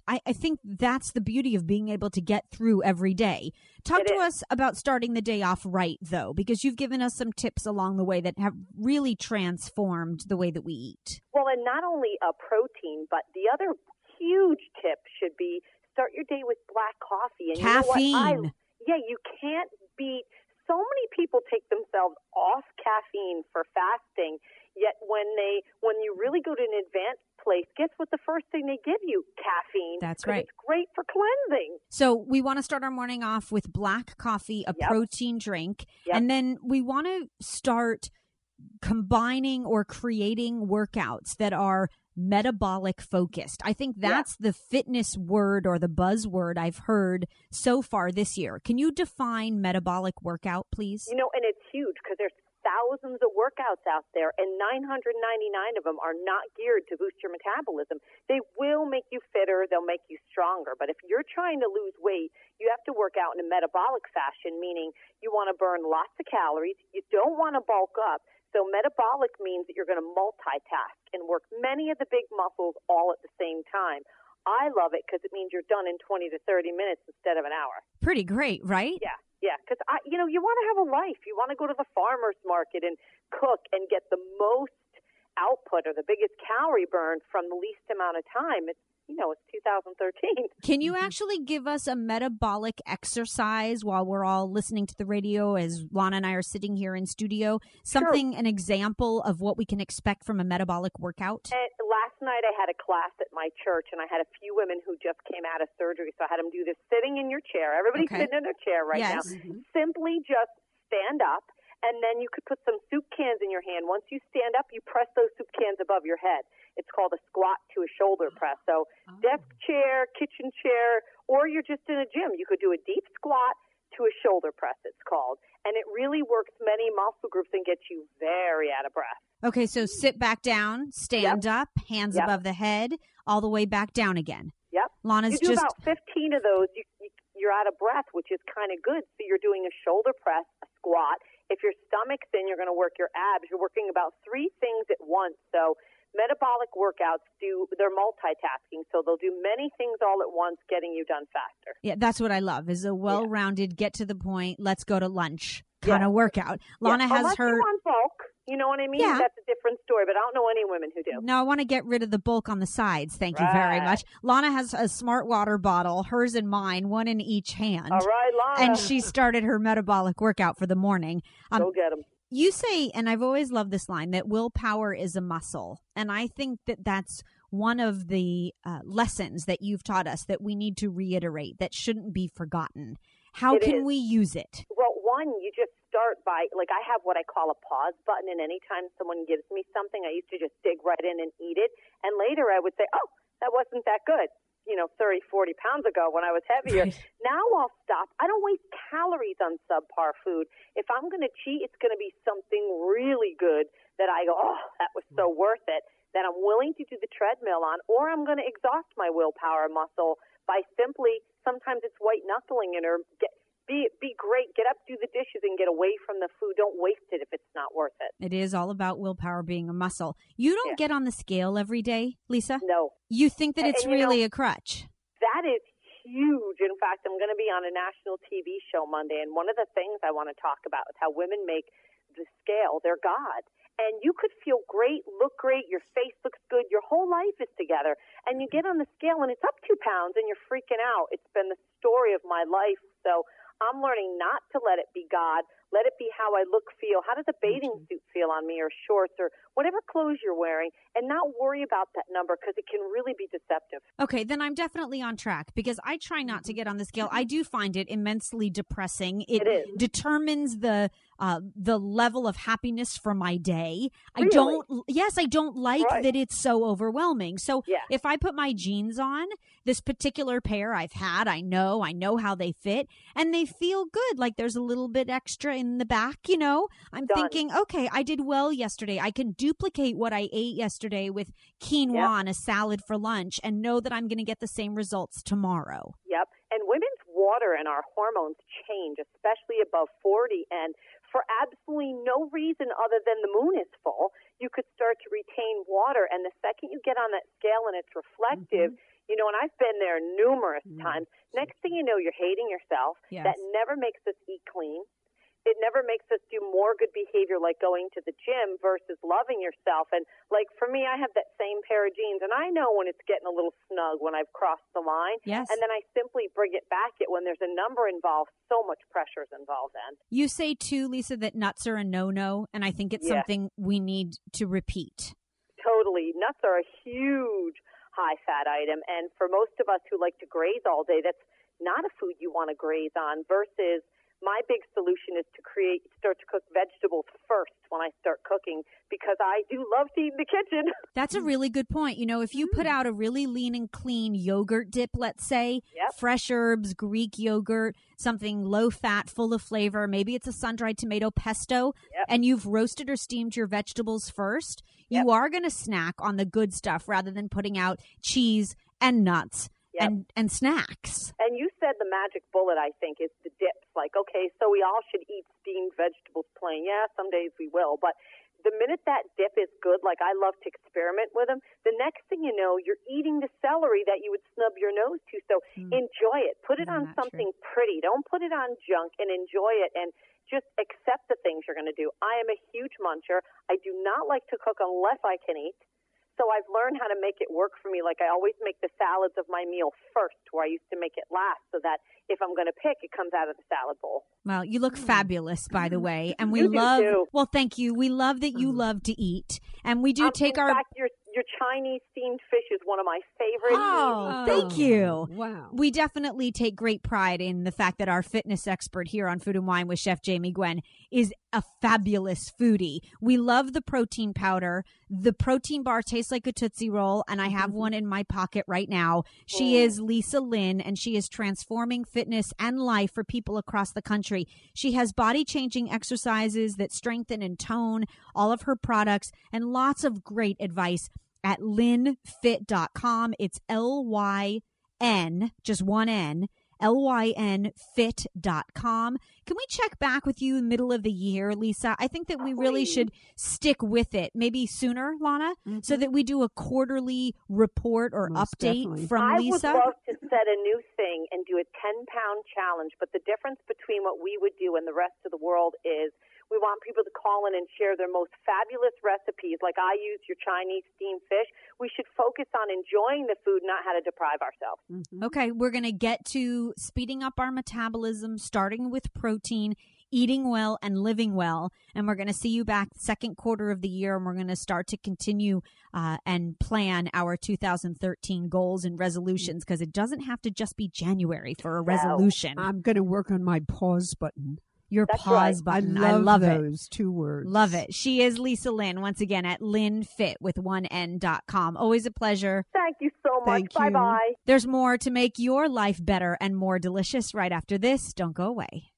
I, I, think that's the beauty of being able to get through every day. Talk it to is. us about starting the day off right, though, because you've given us some tips along the way that have really transformed the way that we eat. Well, and not only a protein, but the other huge tip should be start your day with black coffee. And Caffeine. You know yeah, you can't beat so many people take themselves off caffeine for fasting yet when they when you really go to an advanced place guess what the first thing they give you caffeine that's right it's great for cleansing so we want to start our morning off with black coffee a yep. protein drink yep. and then we want to start combining or creating workouts that are metabolic focused. I think that's yeah. the fitness word or the buzzword I've heard so far this year. Can you define metabolic workout, please? You know, and it's huge because there's thousands of workouts out there, and 999 of them are not geared to boost your metabolism. They will make you fitter, they'll make you stronger. But if you're trying to lose weight, you have to work out in a metabolic fashion, meaning you want to burn lots of calories, you don't want to bulk up, so metabolic means that you're going to multitask and work many of the big muscles all at the same time. I love it because it means you're done in 20 to 30 minutes instead of an hour. Pretty great, right? Yeah, yeah. Because I, you know, you want to have a life. You want to go to the farmers market and cook and get the most output or the biggest calorie burn from the least amount of time. It's you know, it's 2013. Can you actually give us a metabolic exercise while we're all listening to the radio as Lana and I are sitting here in studio? Something, sure. an example of what we can expect from a metabolic workout? And last night I had a class at my church and I had a few women who just came out of surgery. So I had them do this sitting in your chair. Everybody's okay. sitting in their chair right yes. now. Mm-hmm. Simply just stand up and then you could put some soup cans in your hand. Once you stand up, you press those soup cans above your head. It's called a squat to a shoulder press. So oh. desk chair, kitchen chair, or you're just in a gym. You could do a deep squat to a shoulder press, it's called. And it really works many muscle groups and gets you very out of breath. Okay, so sit back down, stand yep. up, hands yep. above the head, all the way back down again. Yep. Lana's you do just about 15 of those. You, you, you're out of breath, which is kind of good. So you're doing a shoulder press, a squat, if your stomach's in, you're going to work your abs. You're working about three things at once. So metabolic workouts do they're multitasking so they'll do many things all at once getting you done faster yeah that's what i love is a well-rounded yeah. get to the point let's go to lunch kind yeah. of workout lana yeah. has Unless her you want bulk you know what I mean? Yeah. That's a different story, but I don't know any women who do. No, I want to get rid of the bulk on the sides. Thank right. you very much. Lana has a smart water bottle, hers and mine, one in each hand. All right, Lana. And she started her metabolic workout for the morning. Um, Go get them. You say, and I've always loved this line, that willpower is a muscle. And I think that that's one of the uh, lessons that you've taught us that we need to reiterate that shouldn't be forgotten. How It can is. we use it? Well, one, you just start by like I have what I call a pause button, and anytime someone gives me something, I used to just dig right in and eat it, and later I would say, "Oh, that wasn't that good." You know, 30, 40 pounds ago when I was heavier. Right. Now I'll stop. I don't waste calories on subpar food. If I'm going to cheat, it's going to be something really good that I go, "Oh, that was so mm. worth it." That I'm willing to do the treadmill on, or I'm going to exhaust my willpower muscle by simply sometimes it's white knuckling it or get, be be great, get up, do the dishes, and get away from the food. Don't waste it if it's not worth it. It is all about willpower being a muscle. You don't Yeah. get on the scale every day, Lisa? No, You think that it's and, you know- really a crutch? that is huge. In fact, I'm going to be on a national TV show Monday, and one of the things I want to talk about is how women make the scale their god. And you could feel great, look great, your face looks good, your whole life is together, and you mm-hmm. get on the scale and it's up two pounds, and you're freaking out. It's been the story of my life, so I'm learning not to let it be God. Let it be how I look, feel. How does a bathing mm-hmm. suit feel on me, or shorts, or whatever clothes you're wearing, and not worry about that number because it can really be deceptive. Okay, then I'm definitely on track because I try not to mm-hmm. get on the scale. Mm-hmm. I do find it immensely depressing. It, It is. determines the uh, the level of happiness for my day. I don't. Yes, I don't like Right. that it's so overwhelming. So Yeah. if I put my jeans on, this particular pair I've had, I know, I know how they fit, and they feel good. Like there's a little bit extra in the back. You know, I'm Done. thinking, okay, I did well yesterday. I can duplicate what I ate yesterday with quinoa Yep. on a salad for lunch and know that I'm going to get the same results tomorrow. Yep. And women's water and our hormones change, especially above 40. And for absolutely no reason other than the moon is full, you could start to retain water. And the second you get on that scale and it's reflective, mm-hmm. you know, and I've been there numerous mm-hmm. times, next thing you know, you're hating yourself. Yes. That never makes us eat clean. It never makes us do more good behavior like going to the gym versus loving yourself. And like for me, I have that same pair of jeans, and I know when it's getting a little snug when I've crossed the line. Yes. And then I simply bring it back it when there's a number involved. So much pressure is involved then. You say too, Lisa, that nuts are a no-no, and I think it's Yeah. something we need to repeat. Totally. Nuts are a huge high fat item. And for most of us who like to graze all day, that's not a food you want to graze on versus my big solution is to create, start to cook vegetables first when I start cooking because I do love to eat in the kitchen. That's a really good point. You know, if you put mm. out a really lean and clean yogurt dip, let's say, Yep. fresh herbs, Greek yogurt, something low fat, full of flavor, maybe it's a sun dried tomato pesto, Yep. and you've roasted or steamed your vegetables first, you are going to snack on the good stuff rather than putting out cheese and nuts Yep. and, and snacks. And you said the magic bullet, I think, is the dips. Like, okay, so we all should eat steamed vegetables plain. Yeah, some days we will. But the minute that dip is good, like I love to experiment with them, the next thing you know, you're eating the celery that you would snub your nose to. So hmm. enjoy it. Put it Isn't on something pretty. Don't put it on junk and enjoy it. And just accept the things you're going to do. I am a huge muncher. I do not like to cook unless I can eat. So I've learned how to make it work for me. Like I always make the salads of my meal first, where I used to make it last, so that if I'm going to pick, it comes out of the salad bowl. Well, you look fabulous, by the way, and we You do love. too. Well, thank you. We love that you love to eat, and we do Um, take in our. fact, your your Chinese steamed fish is one of my favorite. Oh, easy thank oh, you. Wow. We definitely take great pride in the fact that our fitness expert here on Food and Wine with Chef Jamie Gwen is a fabulous foodie. We love the protein powder. The protein bar tastes like a Tootsie Roll, and I have mm-hmm. one in my pocket right now. She is Lisa Lynn, and she is transforming fitness and life for people across the country. She has body changing exercises that strengthen and tone all of her products and lots of great advice at lynfit.com. It's L Y N, just one N, L Y N fit.com. Can we check back with you in the middle of the year, Lisa? I think that we really should stick with it, maybe sooner, Lana, so mm-hmm. that we do a quarterly report or Most update definitely. from I Lisa. would love to set a new thing and do a 10 pound challenge, but the difference between what we would do and the rest of the world is we want people to call in and share their most fabulous recipes. Like I use your Chinese steamed fish. We should focus on enjoying the food, not how to deprive ourselves. Okay, we're going to get to speeding up our metabolism, starting with protein, eating well and living well. And we're going to see you back second quarter of the year, and we're going to start to continue uh, and plan our 2013 goals and resolutions because it doesn't have to just be January for a resolution. I'm going to work on my pause button. Your That's pause right. button. I love, love it. those two words. Love it. She is Lisa Lynn, once again at lynfit with one N dot com. Always a pleasure. Thank you so much. Bye bye. There's more to make your life better and more delicious right after this. Don't go away.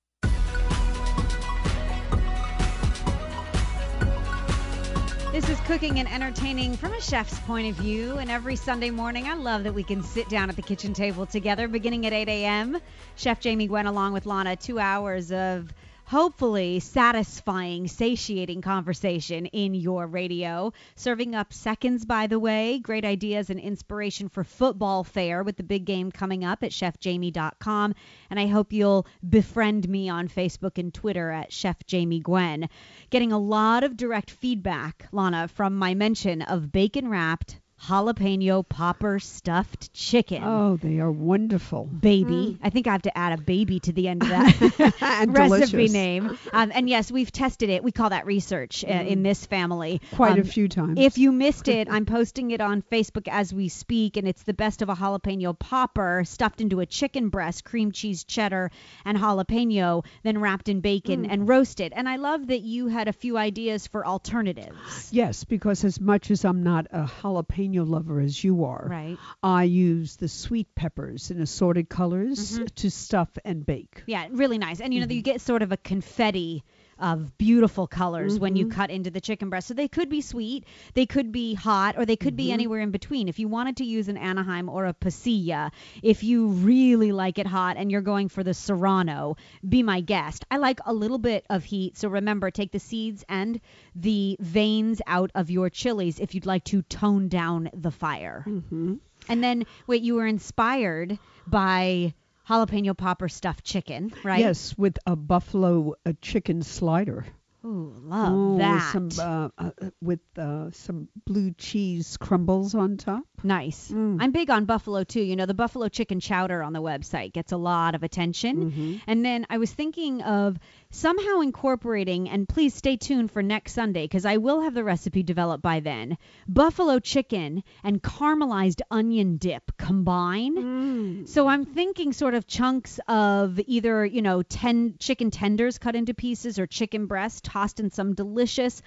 This is cooking and entertaining from a chef's point of view. And every Sunday morning, I love that we can sit down at the kitchen table together beginning at 8 a.m. Chef Jamie Gwen along with Lana, two hours of hopefully satisfying, satiating conversation in your radio. Serving up seconds, by the way. Great ideas and inspiration for football fare with the big game coming up at chefjamie.com. And I hope you'll befriend me on Facebook and Twitter at Chef Jamie Gwen. Getting a lot of direct feedback, Lana, from my mention of bacon wrapped jalapeno popper stuffed chicken. Oh, they are wonderful. Baby. I think I have to add a baby to the end of that And recipe delicious. name. Um, and yes, we've tested it. We call that research uh, in this family. Quite a Um, few times. If you missed it, I'm posting it on Facebook as we speak, and it's the best of a jalapeno popper stuffed into a chicken breast, cream cheese, cheddar, and jalapeno, then wrapped in bacon and roasted. And I love that you had a few ideas for alternatives. Yes, because as much as I'm not a jalapeno lover as you are, Right. I use the sweet peppers in assorted colors Mm-hmm. to stuff and bake. Yeah, really nice. And you Mm-hmm. know, you get sort of a confetti of beautiful colors when Mm-hmm. you cut into the chicken breast. So they could be sweet, they could be hot, or they could Mm-hmm. be anywhere in between. If you wanted to use an Anaheim or a Pasilla, if you really like it hot and you're going for the Serrano, be my guest. I like a little bit of heat, so remember, take the seeds and the veins out of your chilies if you'd like to tone down the fire. Mm-hmm. And then, wait, you were inspired by jalapeno popper stuffed chicken, right? Yes, with a buffalo uh chicken slider. Ooh, love Oh, that. Some uh, uh, with uh, some blue cheese crumbles on top. nice. Mm. I'm big on buffalo too. You know, the buffalo chicken chowder on the website gets a lot of attention. Mm-hmm. And then I was thinking of somehow incorporating, and please stay tuned for next Sunday because I will have the recipe developed by then. Buffalo chicken and caramelized onion dip combine. Mm. So I'm thinking sort of chunks of either, you know, ten chicken tenders cut into pieces or chicken breast tossed in some delicious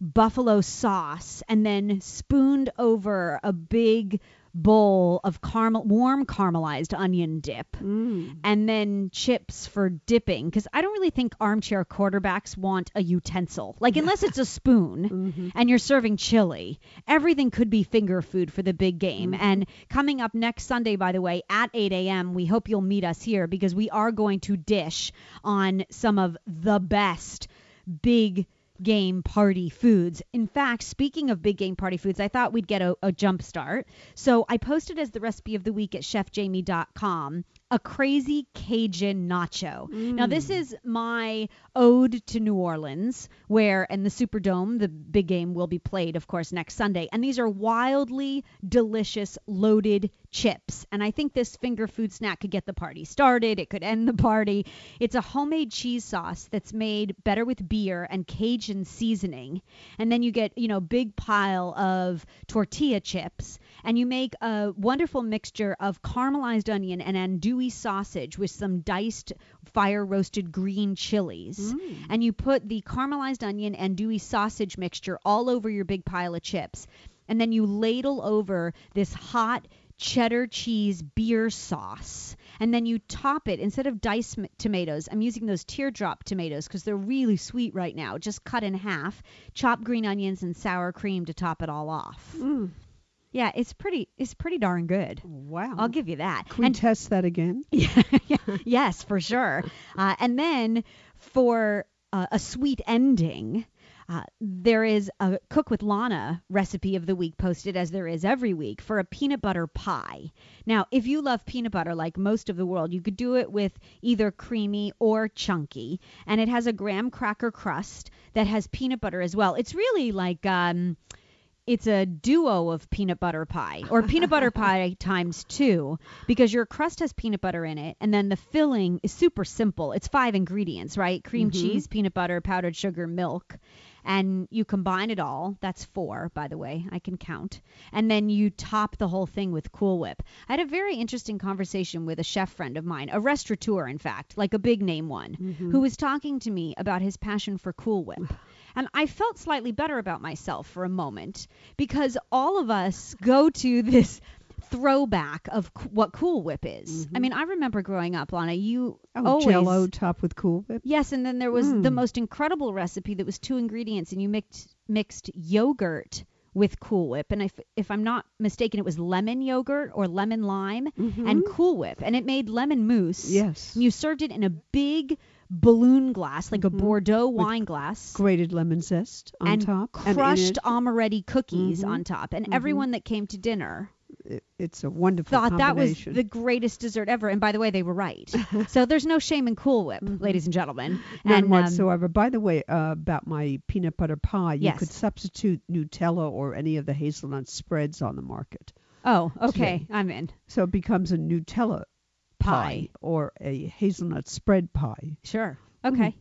buffalo sauce and then spooned over a big bowl of caramel warm caramelized onion dip mm. and then chips for dipping because I don't really think armchair quarterbacks want a utensil. Like unless it's a spoon mm-hmm. and you're serving chili, everything could be finger food for the big game. Mm-hmm. And coming up next Sunday, by the way, at 8 a.m., we hope you'll meet us here because we are going to dish on some of the best big game party foods. In fact, speaking of big game party foods, I thought we'd get a, a jump start. So I posted as the recipe of the week at chefjamie.com a crazy Cajun nacho. Now, this mm. is my ode to New Orleans, where in the Superdome, the big game will be played, of course, next Sunday. And these are wildly delicious, loaded chips. And I think this finger food snack could get the party started. It could end the party. It's a homemade cheese sauce that's made better with beer and Cajun seasoning. And then you get, you know, big pile of tortilla chips. And you make a wonderful mixture of caramelized onion and andouille sausage with some diced fire roasted green chilies. Mm. And you put the caramelized onion and andouille sausage mixture all over your big pile of chips. And then you ladle over this hot cheddar cheese beer sauce. And then you top it instead of diced m- tomatoes. I'm using those teardrop tomatoes because they're really sweet right now. Just cut in half, chop green onions and sour cream to top it all off. Mm. Yeah, it's pretty. It's pretty darn good. Wow. I'll give you that. Can we And test that again? yeah, yeah, yes, for sure. Uh, and then for uh, a sweet ending, uh, there is a Cook with Lana recipe of the week posted, as there is every week, for a peanut butter pie. Now, if you love peanut butter like most of the world, you could do it with either creamy or chunky. And it has a graham cracker crust that has peanut butter as well. It's really like. Um, it's a duo of peanut butter pie or peanut butter pie times two because your crust has peanut butter in it and then the filling is super simple. It's five ingredients, right? Cream Mm-hmm. cheese, peanut butter, powdered sugar, milk. And you combine it all. That's four, by the way. I can count. And then you top the whole thing with Cool Whip. I had a very interesting conversation with a chef friend of mine, a restaurateur, in fact, like a big name one, Mm-hmm. who was talking to me about his passion for Cool Whip. And I felt slightly better about myself for a moment because all of us go to this throwback of what Cool Whip is. I mean, I remember growing up, Lana, you Oh, always Jello topped with Cool Whip. Yes, and then there was the Mm. most incredible recipe that was two ingredients, and you mixed mixed yogurt with Cool Whip, and if if I'm not mistaken, it was lemon yogurt or lemon lime and Cool Whip, and it made lemon mousse. Mm-hmm. Yes. and you served it in a big balloon glass, like a Bordeaux wine glass. Grated lemon zest on and top. and crushed it, amaretti cookies Mhm. on top, and everyone that came to dinner it- it's a wonderful thought that was the greatest dessert ever. And by the way, they were right. so there's no shame in Cool Whip, ladies and gentlemen. Mm-hmm. None and, um, whatsoever. By the way, uh, about my peanut butter pie, you Yes. could substitute Nutella or any of the hazelnut spreads on the market. Oh, okay. I'm in. So it becomes a Nutella Pie. pie, or a hazelnut spread pie. Sure. Mm. Okay.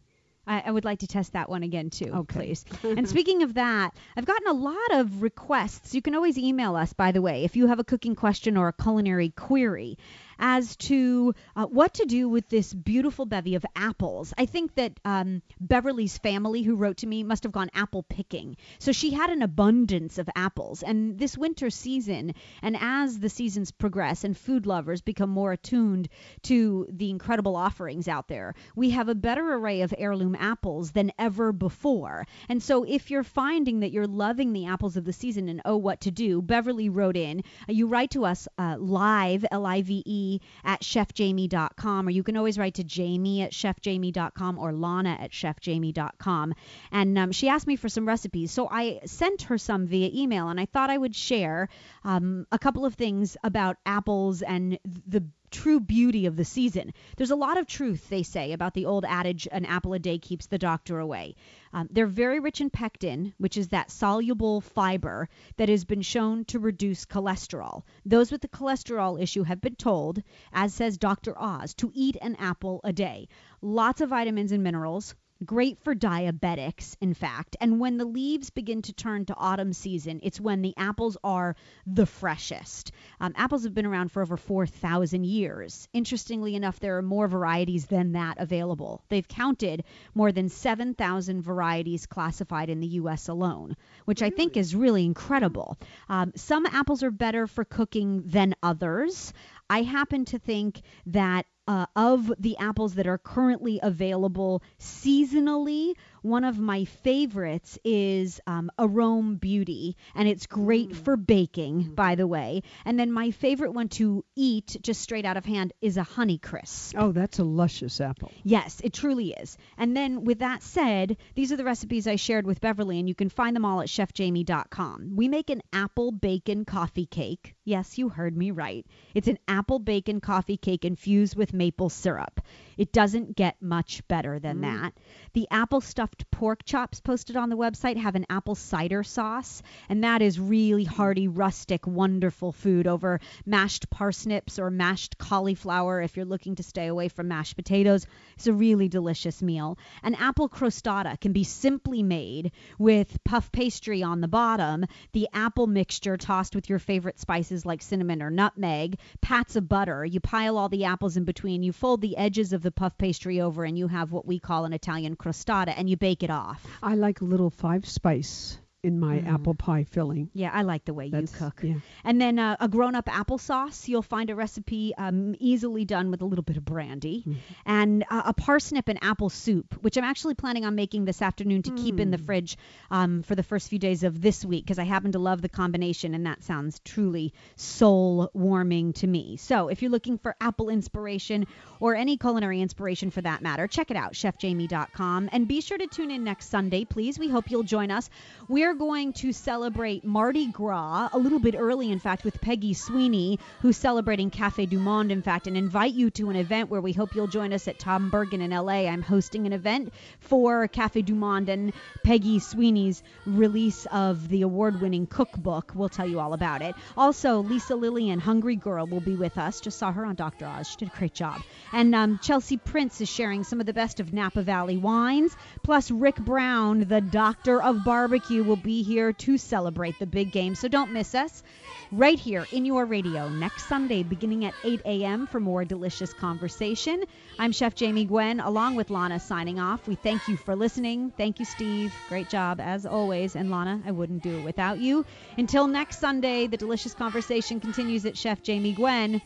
I, I would like to test that one again too, Okay. please. and speaking of that, I've gotten a lot of requests. You can always email us, by the way, if you have a cooking question or a culinary query as to uh, what to do with this beautiful bevy of apples. I think that um, Beverly's family, who wrote to me, must have gone apple picking. So she had an abundance of apples. And this winter season, and as the seasons progress and food lovers become more attuned to the incredible offerings out there, we have a better array of heirloom apples than ever before. And so if you're finding that you're loving the apples of the season and oh, what to do, Beverly wrote in. You write to us uh, live, L I V E, at chefjamie.com, or you can always write to Jamie at chefjamie.com or Lana at chefjamie.com. And um, she asked me for some recipes. So I sent her some via email, and I thought I would share um, a couple of things about apples and the true beauty of the season. There's a lot of truth, they say, about the old adage an apple a day keeps the doctor away. Um, they're very rich in pectin, which is that soluble fiber that has been shown to reduce cholesterol. Those with the cholesterol issue have been told, as says Dr. Oz, to eat an apple a day. Lots of vitamins and minerals. Great for diabetics, in fact. And when the leaves begin to turn to autumn season, it's when the apples are the freshest. Um, apples have been around for over 4,000 years. Interestingly enough, there are more varieties than that available. They've counted more than 7,000 varieties classified in the U.S. alone, which I think is really incredible. Um, some apples are better for cooking than others. I happen to think that uh, of the apples that are currently available seasonally, one of my favorites is um, a Rome Beauty, and it's great for baking, by the way. And then my favorite one to eat, just straight out of hand, is a Honeycrisp. Oh, that's a luscious apple. Yes, it truly is. And then, with that said, these are the recipes I shared with Beverly, and you can find them all at chefjamie.com. We make an apple bacon coffee cake. Yes, you heard me right. It's an apple bacon coffee cake infused with maple syrup. It doesn't get much better than mm. that. The apple stuffed pork chops posted on the website have an apple cider sauce, and that is really mm. hearty, rustic, wonderful food over mashed parsnips or mashed cauliflower if you're looking to stay away from mashed potatoes. It's a really delicious meal. An apple crostata can be simply made with puff pastry on the bottom, the apple mixture tossed with your favorite spices like cinnamon or nutmeg, pats of butter. You pile all the apples in between, you fold the edges of the puff pastry over, and you have what we call an Italian crostata, and you bake it off. I like a little five spice in my apple pie filling. Yeah, I like the way That's- you cook. yeah. And then uh, a grown up applesauce. You'll find a recipe um, easily done with a little bit of brandy. And uh, a parsnip and apple soup, which I'm actually planning on making this afternoon to keep in the fridge um, for the first few days of this week because I happen to love the combination and that sounds truly soul warming to me. So if you're looking for apple inspiration or any culinary inspiration for that matter, check it out, chefjamie.com. And be sure to tune in next Sunday, please. We hope you'll join us. We're are going to celebrate Mardi Gras a little bit early, in fact, with Peggy Sweeney, who's celebrating Cafe du Monde, in fact, and invite you to an event where we hope you'll join us at Tom Bergin in LA. I'm hosting an event for Cafe du Monde and Peggy Sweeney's release of the award winning cookbook. We'll tell you all about it. Also, Lisa Lillian, Hungry Girl, will be with us. Just saw her on Dr. Oz. She did a great job. And um, Chelsea Prince is sharing some of the best of Napa Valley wines. Plus, Rick Brown, the doctor of barbecue, will be here to celebrate the big game. So don't miss us right here in your radio next Sunday, beginning at 8 a.m. for more delicious conversation. I'm Chef Jamie Gwen, along with Lana, signing off. We thank you for listening. Thank you, Steve. Great job, as always. And Lana, I wouldn't do it without you. Until next Sunday, the delicious conversation continues at Chef Jamie Gwen.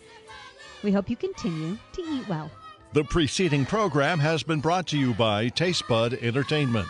We hope you continue to eat well. The preceding program has been brought to you by Tastebud Entertainment.